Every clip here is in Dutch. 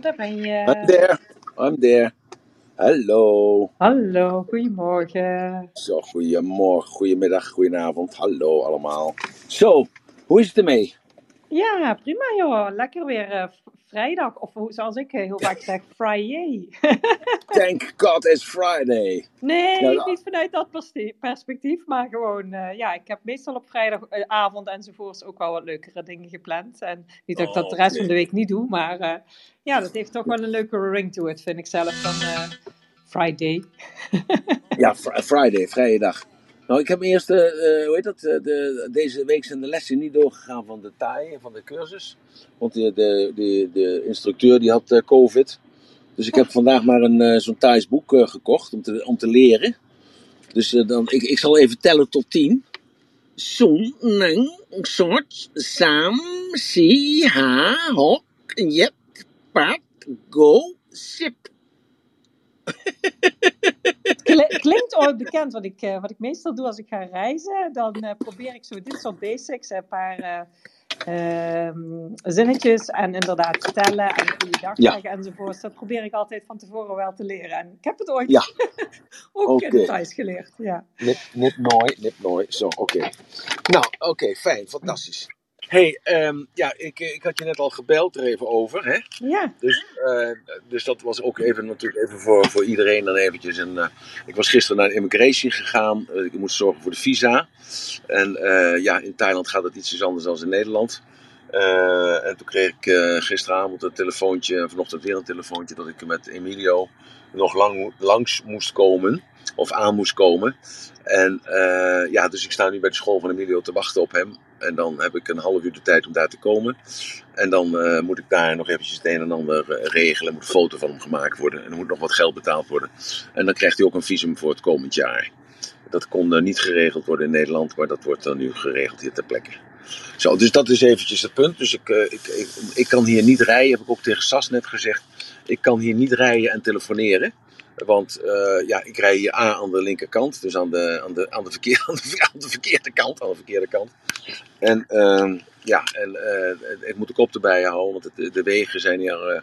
daar ben I'm je. there. I'm there. Hallo. Hallo, goedemorgen. Zo, goedemorgen, goedemiddag, goedenavond. Hallo allemaal. Zo, hoe is het ermee? Ja, prima joh. Lekker weer eh, vrijdag. Of zoals ik eh, heel vaak zeg, Friday. Thank God it's Friday. nee, Ja, niet vanuit dat perspectief. Maar gewoon, eh, ja, ik heb meestal op vrijdagavond enzovoorts ook wel wat leukere dingen gepland. En niet dat ik dat de rest Oké. van de week niet doe. Maar eh, ja, dat heeft toch wel een leukere ring to it, vind ik zelf, dan eh, Friday. Ja, fr- Friday, vrije dag. Nou, ik heb eerst, eh, hoe heet dat, eh, de, deze week zijn de lessen niet doorgegaan van de TAI, van de cursus. Want de, de, de, de instructeur die had eh, COVID. Dus ik heb vandaag maar een, zo'n Thais boek gekocht om te, om te leren. Dus dan, ik, ik zal even tellen tot tien. Song, nang, sort, sam, si, ha, hok, jep, pat, go, sip. Kli- Klinkt ooit bekend, wat ik, eh, wat ik meestal doe als ik ga reizen. Dan eh, probeer ik zo dit soort basics, een paar eh, ehm, zinnetjes en inderdaad tellen en goeiedag Ja. zeggen enzovoort. Dat probeer ik altijd van tevoren wel te leren. En ik heb het ooit Ja. ook het thuis geleerd. Ja. Nip, nip nooit, nip nooit. Zo, oké. Nou, oké, fijn, fantastisch. Hey, ehm, ja, ik, ik had je net al gebeld er even over, hè? ja, Dus, eh, dus dat was ook even natuurlijk even voor, voor iedereen dan eventjes. En, eh, ik was gisteren naar immigration gegaan. Eh, ik moest zorgen voor de visa. En ja, in Thailand gaat het iets anders dan in Nederland. En toen kreeg ik gisteravond een telefoontje, en vanochtend weer een telefoontje, dat ik met Emilio nog lang, langs moest komen. Of aan moest komen. En eh, ja, dus ik sta nu bij de school van Emilio te wachten op hem. En dan heb ik een half uur de tijd om daar te komen. En dan eh, moet ik daar nog eventjes het een en ander eh, regelen. Moet een foto van hem gemaakt worden. En er moet nog wat geld betaald worden. En dan krijgt hij ook een visum voor het komend jaar. Dat kon niet geregeld worden in Nederland, maar dat wordt dan nu geregeld hier ter plekke. Zo, dus dat is eventjes het punt. Dus ik, ik, ik, ik kan hier niet rijden, heb ik ook tegen Sas net gezegd. Ik kan hier niet rijden en telefoneren. Want eh, ja, ik rij hier A aan de linkerkant, dus aan de, aan de, aan de, aan de, verkeerde kant. Aan. En ehm, ja, en, eh, ik moet de kop erbij houden, want de wegen zijn hier eh,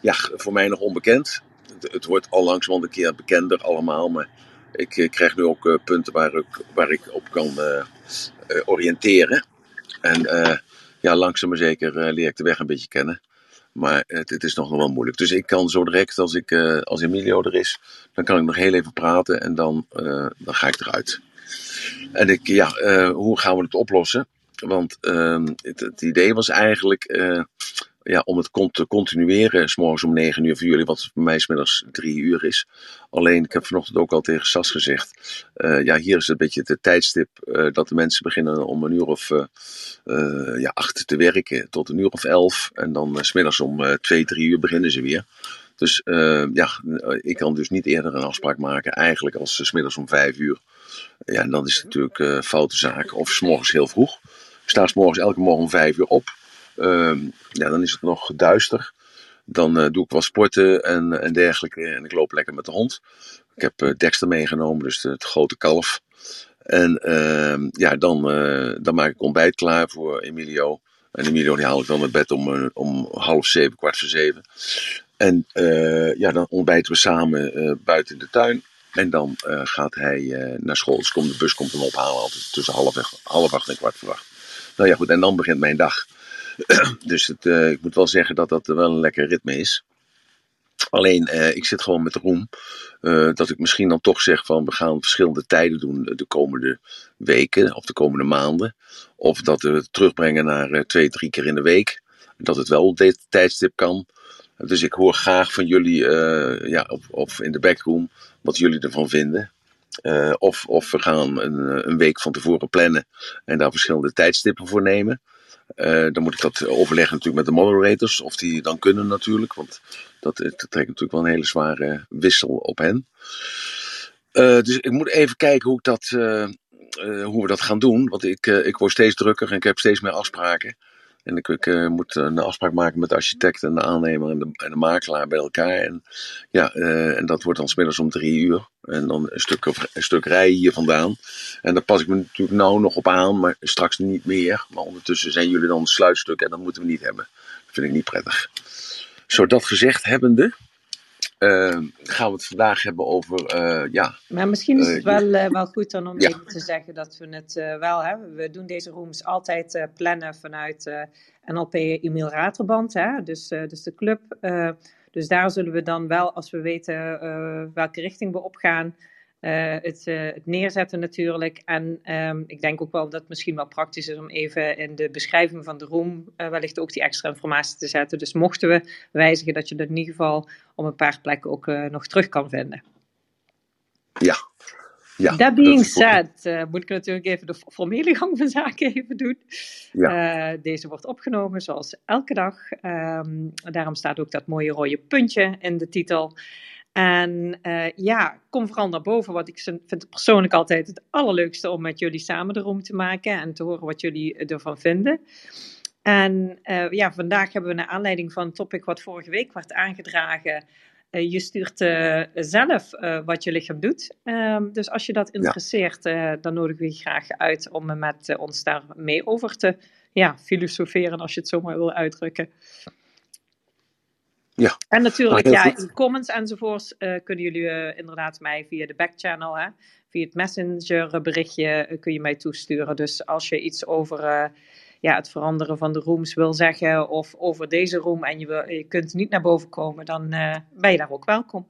ja, voor mij nog onbekend. Het, wordt al langzamerhand een keer bekender allemaal, maar ik krijg nu ook punten waar ik, waar ik op kan oriënteren. En ja, langzaam maar zeker leer ik de weg een beetje kennen. Maar het, is nog wel moeilijk. Dus ik kan zo direct, als, ik, eh, als Emilio er is, dan kan ik nog heel even praten en dan, eh, dan ga ik eruit. En ik, ja, eh, hoe gaan we het oplossen? Want ehm, het, idee was eigenlijk ja, om het te continueren, morgens om 9 uur voor jullie, wat voor mij smiddags 3 uur is. Alleen, ik heb vanochtend ook al tegen Sas gezegd, eh, ja, hier is een beetje het tijdstip eh, dat de mensen beginnen om een uur of eh, ja, acht te werken tot een uur of elf. En dan smiddags om twee, drie uur beginnen ze weer. Dus ja, ik kan dus niet eerder een afspraak maken eigenlijk als uh, smiddags om vijf uur. Ja, en dan is het natuurlijk foute zaak. Of s'morgens heel vroeg. Ik sta s'morgens elke morgen om vijf uur op. Uh, ja, dan is het nog duister. Dan uh, doe ik wat sporten en, en dergelijke. En ik loop lekker met de hond. Ik heb uh, Dexter meegenomen, dus het grote kalf. En uh, ja, dan, dan maak ik ontbijt klaar voor Emilio. En Emilio die haal ik dan naar bed om, om half zeven, kwart voor zeven. En ja, dan ontbijten we samen buiten in de tuin. En dan gaat hij naar school. Dus komt, de bus komt hem ophalen altijd tussen half, half acht en kwart voor acht. Nou ja, goed. En dan begint mijn dag. Dus het, uh, ik moet wel zeggen dat dat wel een lekker ritme is. Alleen, uh, ik zit gewoon met de roem. Uh, dat ik misschien dan toch zeg van we gaan verschillende tijden doen de komende weken of de komende maanden. Of dat we het terugbrengen naar twee, drie keer in de week. Dat het wel op dit tijdstip kan. Dus ik hoor graag van jullie ja, of, of in de backroom wat jullie ervan vinden. Of, of we gaan een, een, week van tevoren plannen en daar verschillende tijdstippen voor nemen. Uh, dan moet ik dat overleggen natuurlijk met de moderators, of die dan kunnen natuurlijk, want dat, dat trekt natuurlijk wel een hele zware wissel op hen. Uh, dus ik moet even kijken hoe, ik dat, hoe we dat gaan doen, want ik, ik word steeds drukker en ik heb steeds meer afspraken. En ik, uh, moet een afspraak maken met de architect en de aannemer en de, en de makelaar bij elkaar. En, ja, uh, en dat wordt dan smiddags om drie uur. En dan een stuk, een stuk rijden hier vandaan. En daar pas ik me natuurlijk nou nog op aan, maar straks niet meer. Maar ondertussen zijn jullie dan een sluitstuk en dat moeten we niet hebben. Dat vind ik niet prettig. Zo dat gezegd hebbende, uh, gaan we het vandaag hebben over, uh, ja... Maar misschien is het wel, uh, wel goed dan om ja. even te zeggen dat we het wel hebben. We doen deze rooms altijd plannen vanuit NLP Emiel Raterband, hè? Dus, dus de club. dus daar zullen we dan wel, als we weten welke richting we opgaan... Uh, het, uh, het, neerzetten natuurlijk. En um, ik denk ook wel dat het misschien wel praktisch is om even in de beschrijving van de room uh, wellicht ook die extra informatie te zetten. Dus mochten we wijzigen, dat je dat in ieder geval op een paar plekken ook nog terug kan vinden. Ja. Ja, That being said, moet ik natuurlijk even de formele gang van zaken even doen. Ja. deze wordt opgenomen zoals elke dag. Um, daarom staat ook dat mooie rode puntje in de titel. En uh, ja, kom vooral naar boven. Wat ik vind het persoonlijk altijd het allerleukste om met jullie samen de room te maken en te horen wat jullie ervan vinden. En uh, ja, vandaag hebben we naar aanleiding van een topic wat vorige week werd aangedragen. Uh, je stuurt zelf wat je lichaam doet. Ehm, dus als je dat interesseert, dan nodig we je graag uit om met ons daar mee over te ja, filosoferen, als je het zo maar wil uitdrukken. Ja. En natuurlijk, ja, in comments enzovoorts uh, kunnen jullie uh, inderdaad mij via de backchannel, hè, via het messenger berichtje, uh, kun je mij toesturen. Dus als je iets over ja, het veranderen van de rooms wil zeggen of over deze room en je, wil, je kunt niet naar boven komen, dan ben je daar ook welkom.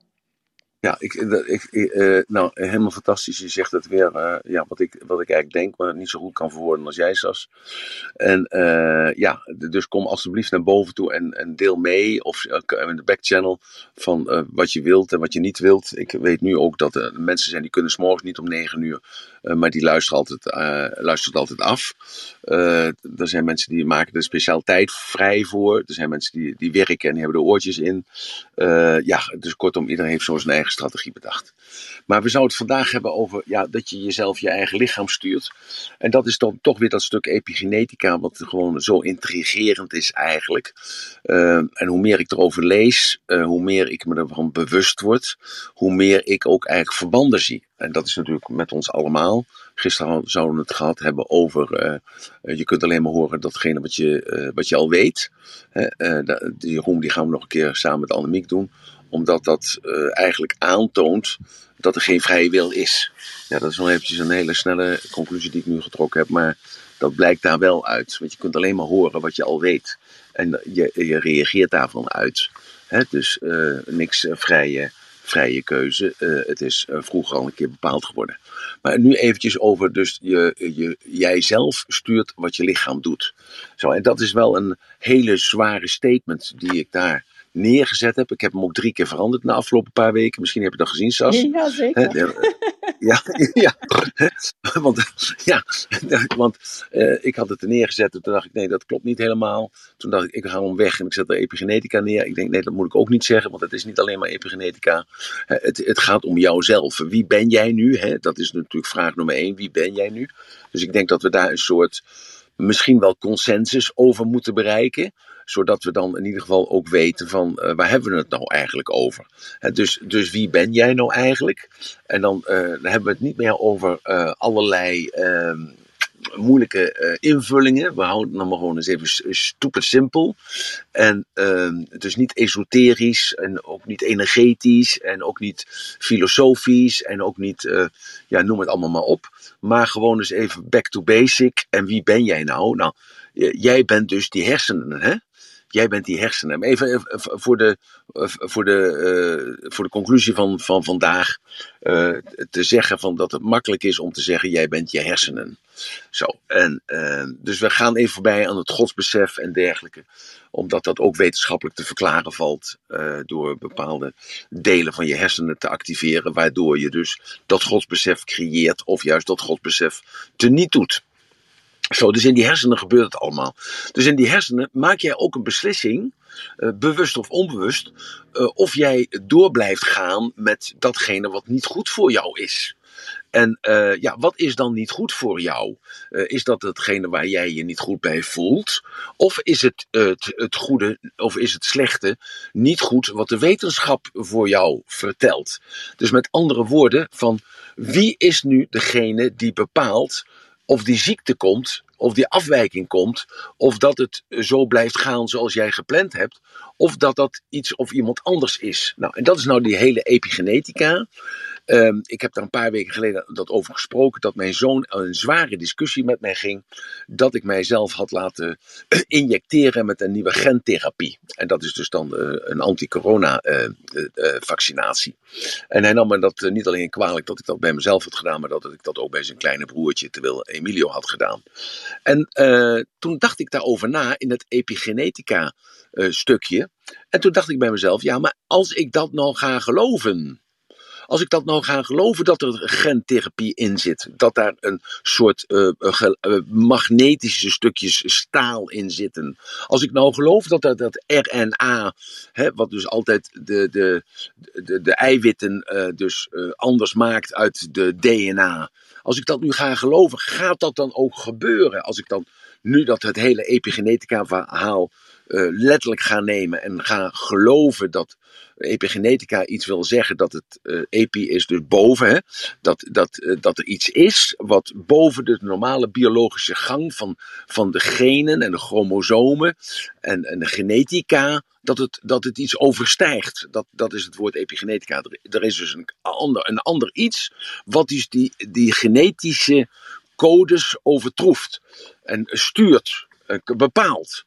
Ja, ik, ik, uh, nou, helemaal fantastisch. Je zegt het weer, uh, ja, wat, ik, wat ik eigenlijk denk, maar niet zo goed kan verwoorden als jij, Sas. En uh, ja, dus kom alsjeblieft naar boven toe en, en deel mee, of in de backchannel, van wat je wilt en wat je niet wilt. Ik weet nu ook dat er mensen zijn die kunnen s'morgens niet om negen uur, maar die luisteren altijd, luisteren altijd af. er zijn mensen die maken er speciaal tijd vrij voor. Er zijn mensen die, die werken en hebben de oortjes in. ja, dus kortom, iedereen heeft zo zijn eigen strategie bedacht. Maar we zouden het vandaag hebben over ja, dat je jezelf je eigen lichaam stuurt. En dat is dan toch weer dat stuk epigenetica, wat gewoon zo intrigerend is eigenlijk. Uh, en hoe meer ik erover lees, uh, hoe meer ik me ervan bewust word, hoe meer ik ook eigenlijk verbanden zie. En dat is natuurlijk met ons allemaal. Gisteren zouden we het gehad hebben over. Uh, je kunt alleen maar horen datgene wat je, wat je al weet. die room die gaan we nog een keer samen met Annemiek doen omdat dat uh, eigenlijk aantoont dat er geen vrije wil is. Ja, dat is nog eventjes een hele snelle conclusie die ik nu getrokken heb. Maar dat blijkt daar wel uit. Want je kunt alleen maar horen wat je al weet. En je, je reageert daarvan uit. Dus uh, niks uh, vrije, vrije keuze. het is vroeger al een keer bepaald geworden. Maar nu eventjes over dus je, je, jijzelf stuurt wat je lichaam doet. Zo, en dat is wel een hele zware statement die ik daar neergezet heb. Ik heb hem ook drie keer veranderd na de afgelopen paar weken. Misschien heb je dat gezien, Sas. Ja, zeker. Ja, ja, want, ja, want uh, ik had het er neergezet en toen dacht ik, nee, dat klopt niet helemaal. Toen dacht ik, ik ga hem weg en ik zet er epigenetica neer. Ik denk, nee, dat moet ik ook niet zeggen, want het is niet alleen maar epigenetica. Het, het gaat om jouzelf. Wie ben jij nu? Hè? Dat is natuurlijk vraag nummer één. Wie ben jij nu? Dus ik denk dat we daar een soort misschien wel consensus over moeten bereiken. Zodat we dan in ieder geval ook weten van uh, waar hebben we het nou eigenlijk over. dus, dus wie ben jij nou eigenlijk? En dan, uh, dan hebben we het niet meer over uh, allerlei ehm, moeilijke invullingen. We houden het dan maar gewoon eens even stupid simpel. En uh, dus niet esoterisch en ook niet energetisch en ook niet filosofisch en ook niet, ja, noem het allemaal maar op. Maar gewoon eens even back to basic. En wie ben jij nou? Nou, jij bent dus die hersenen, hè? Jij bent die hersenen. Even voor de, voor de, uh, voor de conclusie van, van vandaag. Uh, te zeggen van dat het makkelijk is om te zeggen: jij bent je hersenen. Zo. En, uh, dus we gaan even voorbij aan het godsbesef en dergelijke. Omdat dat ook wetenschappelijk te verklaren valt. door bepaalde delen van je hersenen te activeren. Waardoor je dus dat godsbesef creëert. Of juist dat godsbesef teniet doet. Zo, dus in die hersenen gebeurt het allemaal. Dus in die hersenen maak jij ook een beslissing, uh, bewust of onbewust, uh, of jij door blijft gaan met datgene wat niet goed voor jou is. En uh, ja, wat is dan niet goed voor jou? is dat hetgene waar jij je niet goed bij voelt? Of is het, het het goede of is het slechte niet goed wat de wetenschap voor jou vertelt? Dus met andere woorden, van wie is nu degene die bepaalt of die ziekte komt of die afwijking komt, of dat het zo blijft gaan zoals jij gepland hebt, of dat dat iets of iemand anders is. Nou, en dat is nou die hele epigenetica. Um, ik heb daar een paar weken geleden dat over gesproken, dat mijn zoon een zware discussie met mij ging, dat ik mijzelf had laten injecteren met een nieuwe gentherapie. En dat is dus dan uh, een anti-corona-vaccinatie. Uh, uh, en hij nam me dat niet alleen kwalijk dat ik dat bij mezelf had gedaan, maar dat ik dat ook bij zijn kleine broertje, terwijl Emilio, had gedaan. En toen dacht ik daarover na in het epigenetica-stukje. en toen dacht ik bij mezelf, ja, maar als ik dat nou ga geloven als ik dat nou ga geloven dat er gentherapie in zit, dat daar een soort uh, uh, magnetische stukjes staal in zitten. Als ik nou geloof dat dat, dat RNA, hè, wat dus altijd de, de, de, de eiwitten dus anders maakt uit de DNA. Als ik dat nu ga geloven, gaat dat dan ook gebeuren? Als ik dan nu dat het hele epigenetica verhaal uh, letterlijk gaan nemen en gaan geloven dat epigenetica iets wil zeggen, dat het epi is dus boven, hè? Dat, dat, uh, dat er iets is wat boven de normale biologische gang van, van de genen en de chromosomen en, en de genetica, dat het, dat het iets overstijgt. Dat, dat is het woord epigenetica. Er, er is dus een ander, een ander iets wat dus die, die genetische codes overtroeft en stuurt, bepaalt.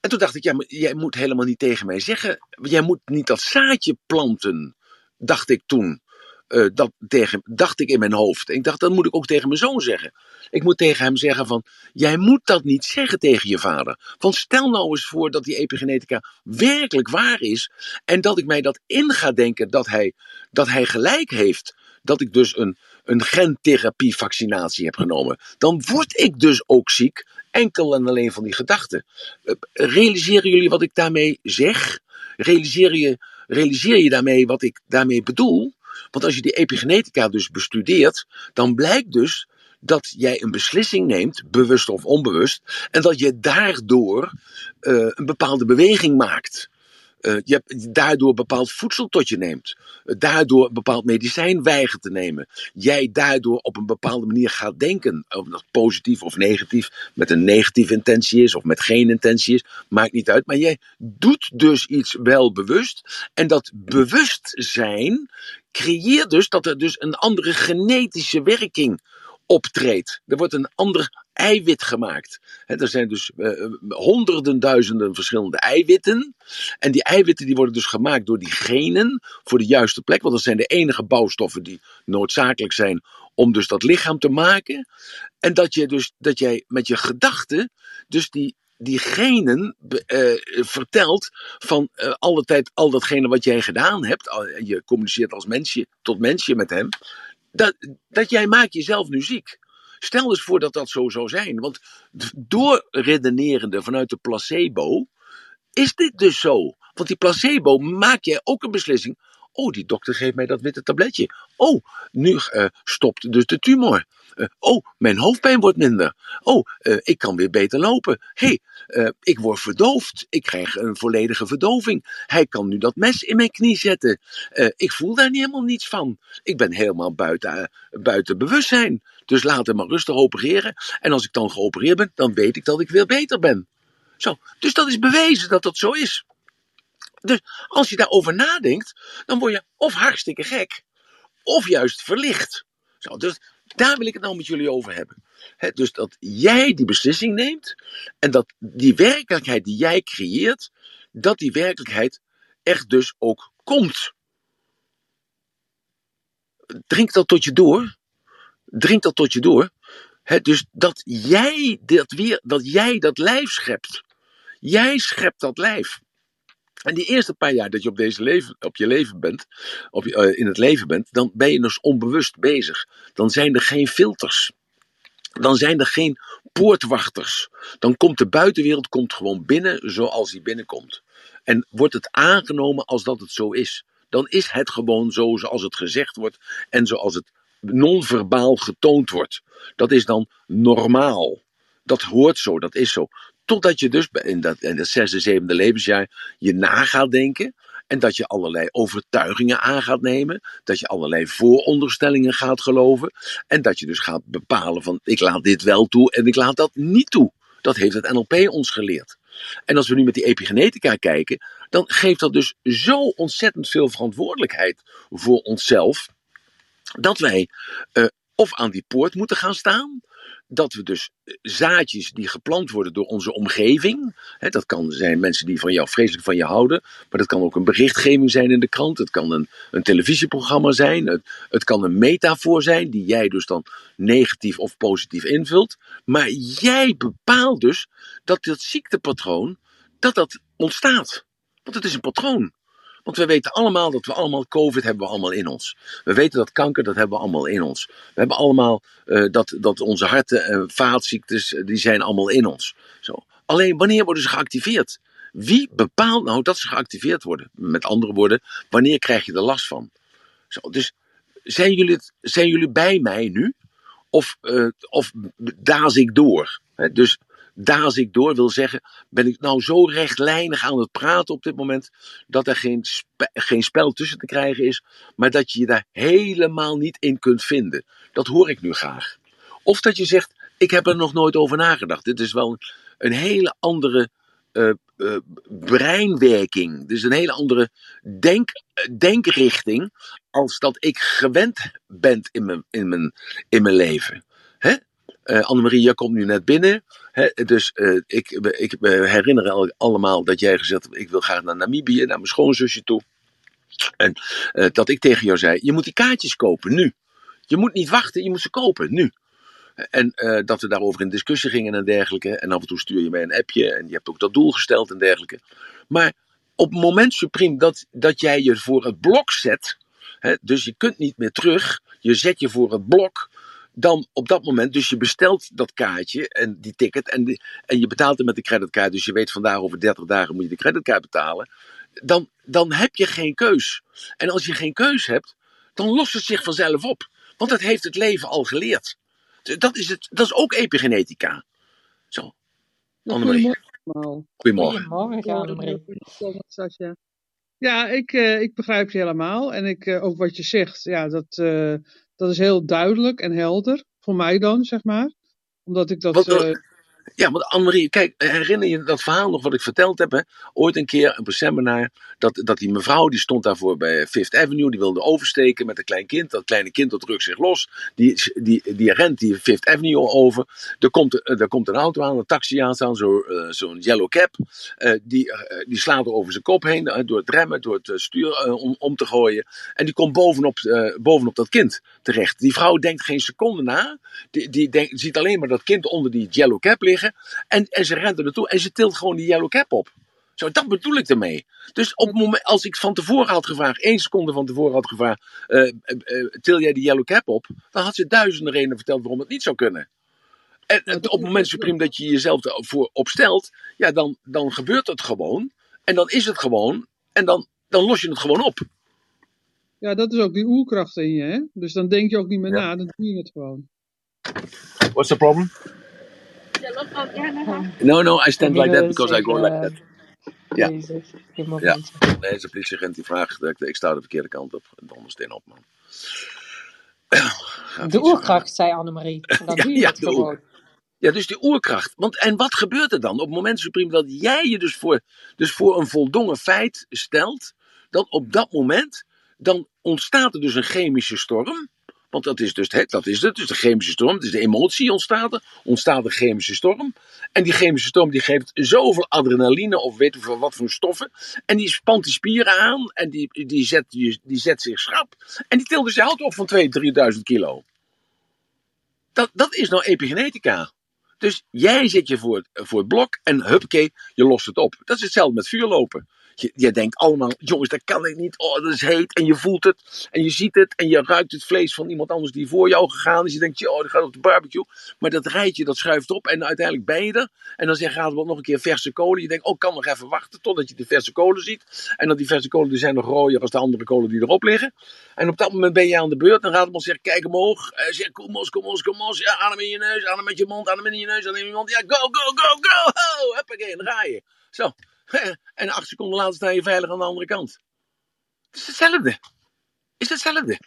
En toen dacht ik, ja, jij moet helemaal niet tegen mij zeggen. Jij moet niet dat zaadje planten, dacht ik toen. Uh, dat tegen, dacht ik in mijn hoofd. En ik dacht, dat moet ik ook tegen mijn zoon zeggen. Ik moet tegen hem zeggen van, jij moet dat niet zeggen tegen je vader. Want stel nou eens voor dat die epigenetica werkelijk waar is. En dat ik mij dat in ga denken dat hij, dat hij gelijk heeft. Dat ik dus een, een gentherapie-vaccinatie heb genomen. Dan word ik dus ook ziek enkel en alleen van die gedachten. Eh, realiseren jullie wat ik daarmee zeg? Realiseer je, realiseer je daarmee wat ik daarmee bedoel? Want als je die epigenetica dus bestudeert, dan blijkt dus dat jij een beslissing neemt, bewust of onbewust, en dat je daardoor uh, een bepaalde beweging maakt. Uh, je hebt daardoor bepaald voedsel tot je neemt. Uh, daardoor bepaald medicijn weigert te nemen. Jij daardoor op een bepaalde manier gaat denken. Of dat positief of negatief, met een negatieve intentie is of met geen intentie is, maakt niet uit. Maar jij doet dus iets wel bewust. En dat bewustzijn creëert dus dat er dus een andere genetische werking optreedt. Er wordt een ander eiwit gemaakt. er zijn dus uh, honderden duizenden verschillende eiwitten. En die eiwitten die worden dus gemaakt door die genen voor de juiste plek. Want dat zijn de enige bouwstoffen die noodzakelijk zijn om dus dat lichaam te maken. En dat, je dus, dat jij met je gedachten dus die die genen uh, vertelt van uh, tijd al datgene wat jij gedaan hebt. Je communiceert als mensje tot mensje met hem. Dat, dat jij maakt jezelf nu ziek. Stel eens voor dat dat zo zou zijn. Want door redenerende vanuit de placebo is dit dus zo. Want die placebo maak jij ook een beslissing. Oh, die dokter geeft mij dat witte tabletje. Oh, nu uh, stopt dus de tumor. Uh, oh, mijn hoofdpijn wordt minder. Oh, uh, ik kan weer beter lopen. Hey, ik word verdoofd. Ik krijg een volledige verdoving. Hij kan nu dat mes in mijn knie zetten. ik voel daar niet helemaal niets van. Ik ben helemaal buiten, buiten bewustzijn. Dus laat hem maar rustig opereren. En als ik dan geopereerd ben, dan weet ik dat ik weer beter ben. Zo, dus dat is bewezen dat dat zo is. Dus als je daarover nadenkt, dan word je of hartstikke gek, of juist verlicht. Zo, dus daar wil ik het nou met jullie over hebben. dus dat jij die beslissing neemt en dat die werkelijkheid die jij creëert, dat die werkelijkheid echt dus ook komt. Drink dat tot je door. Drink dat tot je door. dus dat jij dat weer, dat jij dat lijf schept. Jij schept dat lijf. En die eerste paar jaar dat je op, deze leven, op je leven bent, op je, uh, in het leven bent, dan ben je dus onbewust bezig. Dan zijn er geen filters. Dan zijn er geen poortwachters. Dan komt de buitenwereld komt gewoon binnen zoals die binnenkomt. En wordt het aangenomen als dat het zo is. Dan is het gewoon zo zoals het gezegd wordt en zoals het non-verbaal getoond wordt. Dat is dan normaal. Dat hoort zo, dat is zo. Totdat je dus in dat, in dat zesde, zevende levensjaar je na gaat denken. En dat je allerlei overtuigingen aan gaat nemen. Dat je allerlei vooronderstellingen gaat geloven. En dat je dus gaat bepalen van ik laat dit wel toe en ik laat dat niet toe. Dat heeft het NLP ons geleerd. En als we nu met die epigenetica kijken, dan geeft dat dus zo ontzettend veel verantwoordelijkheid voor onszelf. Dat wij uh, of aan die poort moeten gaan staan, dat we dus eh, zaadjes die geplant worden door onze omgeving. Hè, dat kan zijn mensen die van jou vreselijk van je houden. Maar dat kan ook een berichtgeving zijn in de krant. Het kan een, een televisieprogramma zijn. Het, het kan een metafoor zijn die jij dus dan negatief of positief invult. Maar jij bepaalt dus dat dat ziektepatroon dat dat ontstaat. Want het is een patroon. Want we weten allemaal dat we allemaal COVID hebben we allemaal in ons. We weten dat kanker, dat hebben we allemaal in ons. We hebben allemaal uh, dat, dat onze harten en vaatziektes, die zijn allemaal in ons. Zo. Alleen wanneer worden ze geactiveerd? Wie bepaalt nou dat ze geactiveerd worden? Met andere woorden, wanneer krijg je er last van? Zo, dus zijn jullie, zijn jullie bij mij nu? Of, of daas ik door? Dus daas ik door wil zeggen, ben ik nou zo rechtlijnig aan het praten op dit moment, dat er geen, geen spel tussen te krijgen is, maar dat je je daar helemaal niet in kunt vinden. Dat hoor ik nu graag. Of dat je zegt, ik heb er nog nooit over nagedacht. Dit is wel een, hele andere uh, uh, breinwerking. Is een hele andere denk, denkrichting als dat ik gewend ben in mijn, in mijn, in mijn leven. Hè? Uh, Annemarie, jij komt nu net binnen. Hè, dus uh, ik, ik herinner allemaal dat jij gezegd hebt: ik wil graag naar Namibië, naar mijn schoonzusje toe. En uh, dat ik tegen jou zei: je moet die kaartjes kopen nu. Je moet niet wachten, je moet ze kopen nu. En dat we daarover in discussie gingen en dergelijke. En af en toe stuur je mij een appje en je hebt ook dat doel gesteld en dergelijke. Maar op het moment supreme dat, dat jij je voor het blok zet, hè, dus je kunt niet meer terug, je zet je voor het blok, dan op dat moment, dus je bestelt dat kaartje en die ticket en, die, en je betaalt het met de creditcard, dus je weet vandaag over 30 dagen moet je de creditcard betalen, dan, dan heb je geen keus. En als je geen keus hebt, dan lost het zich vanzelf op. Want dat heeft het leven al geleerd. Dat is, het, dat is ook epigenetica. Zo. Annemarie. Goedemorgen. Goedemorgen, Annemarie. Ja, ik, uh, ik begrijp je helemaal. En ik, uh, ook wat je zegt, ja, dat, uh, dat is heel duidelijk en helder. Voor mij dan, zeg maar. Omdat ik dat. Wat, ja, want Annemarie, kijk, herinner je dat verhaal nog wat ik verteld heb? Ooit een keer, een seminar, dat, dat die mevrouw, die stond daarvoor bij Fifth Avenue, die wilde oversteken met een klein kind. Dat kleine kind, dat drukt zich los. Die, die, die rent die Fifth Avenue over. Er komt, er komt een auto aan, een taxi aan staan, zo'n zo yellow cab. Uh, die, uh, die slaat er over zijn kop heen, door het remmen, door het stuur om, om te gooien. En die komt bovenop, bovenop dat kind terecht. Die vrouw denkt geen seconde na. Die, die ziet alleen maar dat kind onder die yellow cab liggen. En, en ze rent er naartoe en ze tilt gewoon die yellow cap op. Zo, dat bedoel ik ermee. Dus op het moment, als ik van tevoren had gevraagd, één seconde van tevoren had gevraagd, uh, uh, uh, til jij die yellow cap op, dan had ze duizenden redenen verteld waarom het niet zou kunnen. En, en op het moment, Supreme, dat je jezelf ervoor opstelt, ja, dan, dan gebeurt het gewoon. En dan is het gewoon. En dan, dan los je het gewoon op. Ja, dat is ook die oerkracht in je, hè? Dus dan denk je ook niet meer ja. na, dan doe je het gewoon. What's the problem? No, no, I stand like that because I go like that. Ja. ja. Nee, is de politieagent die vraagt, ik, ik sta de verkeerde kant op. Dondersteen op, man. De oerkracht, zei Annemarie. Dan ja, doe je ja, het gewoon. Ja, dus die oerkracht. Want, en wat gebeurt er dan? Op het moment, Supreme, dat jij je dus voor, dus voor een voldongen feit stelt, dan op dat moment, dan ontstaat er dus een chemische storm. Want dat is dus het, dat is het, dus de chemische storm, is de emotie ontstaat ontstaat de chemische storm. En die chemische storm die geeft zoveel adrenaline of weet ik wat voor stoffen. En die spant die spieren aan en die, die, zet, die, die zet zich schrap. En die tilt dus je hout op van 2.000, 3.000 kilo. Dat, dat is nou epigenetica. Dus jij zit je voor het, voor het blok en huppakee, je lost het op. Dat is hetzelfde met vuurlopen. Je, denkt allemaal, jongens, dat kan ik niet. Oh, dat is heet. En je voelt het. En je ziet het. En je ruikt het vlees van iemand anders die voor jou gegaan is. Je denkt, oh, dat gaat op de barbecue. Maar dat rijtje, dat schuift op. En uiteindelijk ben je er. En dan zeg, gaat nog een keer verse kolen. Je denkt, oh, kan nog even wachten totdat je de verse kolen ziet. En dan die verse kolen, die zijn nog rooier als de andere kolen die erop liggen. En op dat moment ben je aan de beurt. Dan gaat iemand zeggen, kijk omhoog. Uh, zeg, kom ons, kom ons, kom ons. Ja, adem in je neus, adem met je mond, adem in je neus, adem in je mond. Ja, go, go, go, go. Oh, huppakee, dan ga je. Zo. En acht seconden later sta je veilig aan de andere kant. Het is hetzelfde. Is hetzelfde.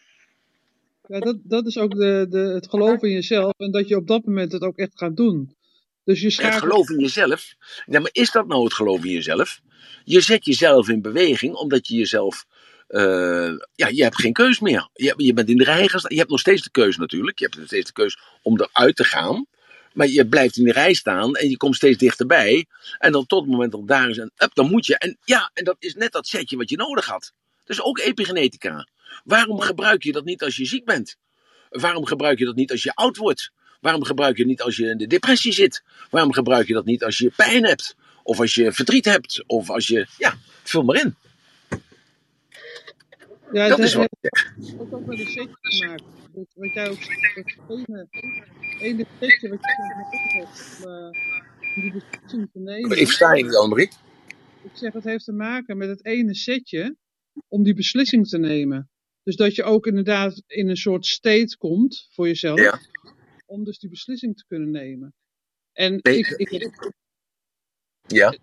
Ja, dat, dat is ook de, de, het geloof in jezelf en dat je op dat moment het ook echt gaat doen. Dus je Het schakelt. geloof in jezelf. Ja, maar is dat nou het geloof in jezelf? Je zet jezelf in beweging omdat je jezelf. eh, ja, je hebt geen keus meer. Je, je bent in de rij gestaan. Je hebt nog steeds de keus natuurlijk. Je hebt nog steeds de keus om eruit te gaan. Maar je blijft in de rij staan en je komt steeds dichterbij. En dan tot het moment dat daar is en up, dan moet je. En ja, en dat is net dat setje wat je nodig had. Dus ook epigenetica. Waarom gebruik je dat niet als je ziek bent? Waarom gebruik je dat niet als je oud wordt? Waarom gebruik je het niet als je in de depressie zit? Waarom gebruik je dat niet als je pijn hebt? Of als je verdriet hebt? Of als je. Ja, vul maar in. Ja, Dat het is wat heeft ik zeg. ook met een setje maken. Dat, wat jij ook zegt, dat ene, ene setje wat je nodig hebt om eh, die beslissing te nemen. Ik versta je niet, Annemarie. Ik zeg, het heeft te maken met het ene setje om die beslissing te nemen. Dus dat je ook inderdaad in een soort state komt voor jezelf. Ja. Om dus die beslissing te kunnen nemen. En Nee, ik, ik, Ja,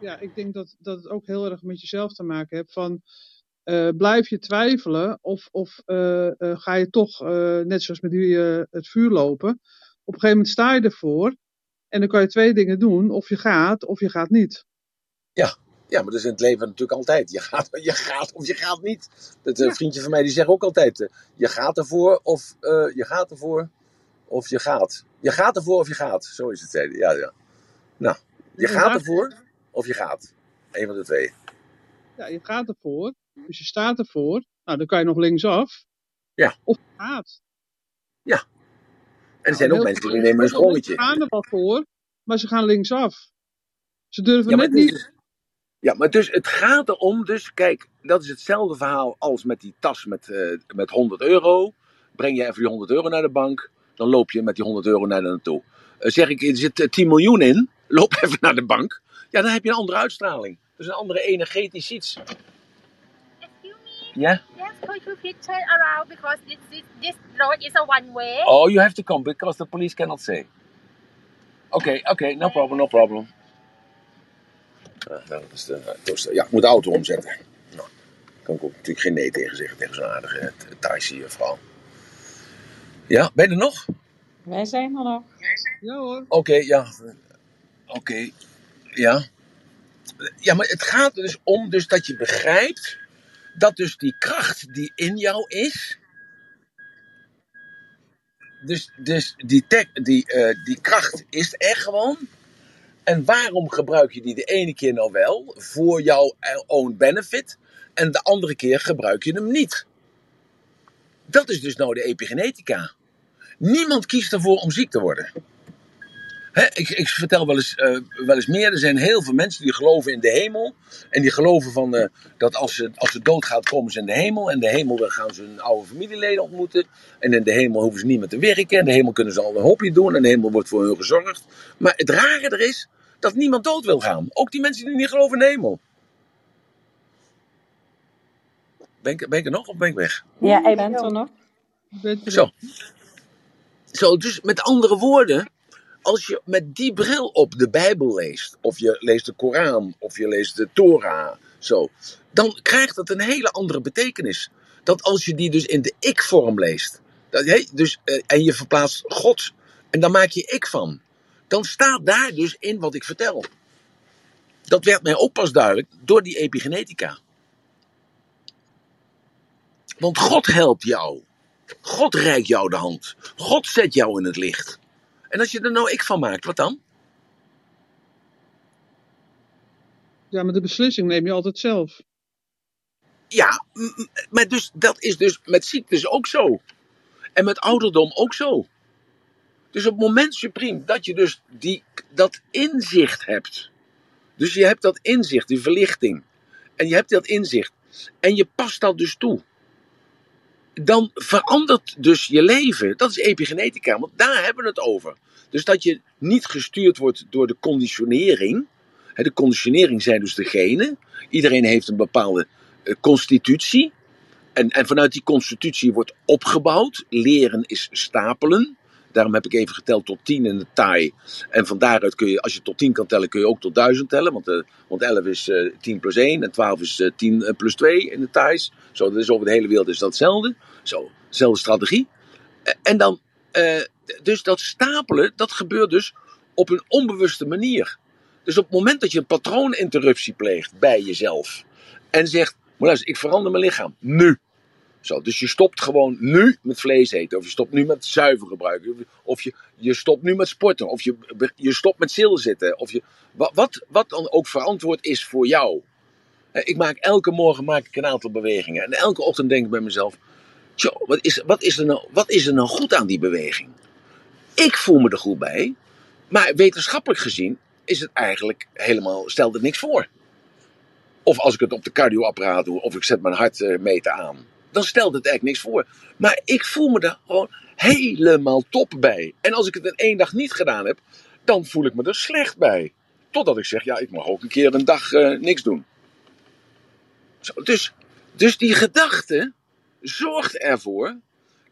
ja, ik denk dat, dat het ook heel erg met jezelf te maken heeft. Van, eh, blijf je twijfelen of, of eh, eh, ga je toch, net zoals met eh, het vuur lopen. Op een gegeven moment sta je ervoor. En dan kan je twee dingen doen. Of je gaat, of je gaat niet. ja. Ja, maar dat is in het leven natuurlijk altijd. Je gaat, je gaat of je gaat niet. Dat, een Ja. vriendje van mij die zegt ook altijd: je gaat ervoor of je gaat ervoor of je gaat. Je gaat ervoor of je gaat. Zo is het. Ja, ja. Nou, je gaat ervoor of je gaat. Eén van de twee. Ja, je gaat ervoor. Dus je staat ervoor. Nou, dan kan je nog linksaf. Ja. Of je gaat. En er zijn ook mensen die nemen een sprongetje. gaan er wel voor, maar ze gaan linksaf. Ze durven Ja, net is niet. dus- Ja, maar dus het gaat erom, dus kijk, dat is hetzelfde verhaal als met die tas met, eh, met 100 euro. Breng je even die 100 euro naar de bank, dan loop je met die 100 euro naar naartoe. Eh, zeg ik, er zit eh, 10 miljoen in, loop even naar de bank. Ja, dan heb je een andere uitstraling. Dus een andere energetisch iets. Ja? yes, could you please turn around because this, this, this road is a one way. Oh, you have to come because the police cannot say. Oké, oké, no problem, no problem. Ah, nou, dat is de, eh. Ja, ik moet de auto omzetten. Nou, kan ik ook natuurlijk geen nee tegen zeggen tegen zo'n aardige eh, Thaise vrouw. Ja, ben je er nog? Wij zijn er nog. Ja hoor. Oké, ja. Oké, ja. Ja, maar het gaat er dus om dus dat je begrijpt dat dus die kracht die in jou is, dus, dus die, die, eh, die kracht is er gewoon. En waarom gebruik je die de ene keer nou wel voor jouw own benefit en de andere keer gebruik je hem niet? Dat is dus nou de epigenetica. Niemand kiest ervoor om ziek te worden. Ik, ik vertel wel eens, eh, wel eens meer. Er zijn heel veel mensen die geloven in de hemel. En die geloven van, eh, dat als ze, als ze doodgaat, komen ze in de hemel. En in de hemel gaan ze hun oude familieleden ontmoeten. En in de hemel hoeven ze niet meer te werken. In de hemel kunnen ze al een hobby doen. En de hemel wordt voor hun gezorgd. Maar het rare er is dat niemand dood wil gaan. Ook die mensen die niet geloven in de hemel. Ben ik, ben ik er nog of ben ik weg? Ja, ik ben er nog. Zo. Zo, dus met andere woorden, als je met die bril op de Bijbel leest, of je leest de Koran, of je leest de Torah, zo, dan krijgt dat een hele andere betekenis. Dat als je die dus in de ik-vorm leest, dat, hé, dus, eh, en je verplaatst God, en dan maak je ik van, dan staat daar dus in wat ik vertel. Dat werd mij ook pas duidelijk door die epigenetica. Want God helpt jou. God reikt jou de hand. God zet jou in het licht. En als je er nou ik van maakt, wat dan? Ja, maar de beslissing neem je altijd zelf. Ja, maar dus, dat is dus met ziektes ook zo. En met ouderdom ook zo. Dus op het moment supreme dat je dus die, dat inzicht hebt. Dus je hebt dat inzicht, die verlichting. En je hebt dat inzicht. En je past dat dus toe. Dan verandert dus je leven. Dat is epigenetica, want daar hebben we het over. Dus dat je niet gestuurd wordt door de conditionering. De conditionering zijn dus de genen. Iedereen heeft een bepaalde eh, constitutie. En, en vanuit die constitutie wordt opgebouwd. Leren is stapelen. Daarom heb ik even geteld tot 10 in de Thai. En van daaruit kun je, als je tot 10 kan tellen, kun je ook tot 1000 tellen. Want, uh, want 11 is uh, 10 plus 1 en 12 is uh, 10 plus 2 in de Thais. Zo, dat is over de hele wereld is dat hetzelfde. Zo, dezelfde strategie. En dan, dus dat stapelen, dat gebeurt dus op een onbewuste manier. Dus op het moment dat je een patrooninterruptie pleegt bij jezelf en zegt: maar luister, ik verander mijn lichaam nu. Zo, dus je stopt gewoon nu met vlees eten, of je stopt nu met zuiver gebruiken, of je, je stopt nu met sporten, of je, je stopt met zitten, of je, wat, wat dan ook verantwoord is voor jou. Ik maak elke morgen maak ik een aantal bewegingen en elke ochtend denk ik bij mezelf: Tjo, wat is, wat, is er nou, wat is er nou goed aan die beweging? Ik voel me er goed bij, maar wetenschappelijk gezien is het eigenlijk helemaal, stelt het niks voor. Of als ik het op de cardioapparaat doe, of ik zet mijn hartmeter aan, dan stelt het eigenlijk niks voor. Maar ik voel me er gewoon helemaal top bij. En als ik het in één dag niet gedaan heb, dan voel ik me er slecht bij. Totdat ik zeg, ja, ik mag ook een keer een dag uh, niks doen. Zo, dus, dus die gedachte zorgt ervoor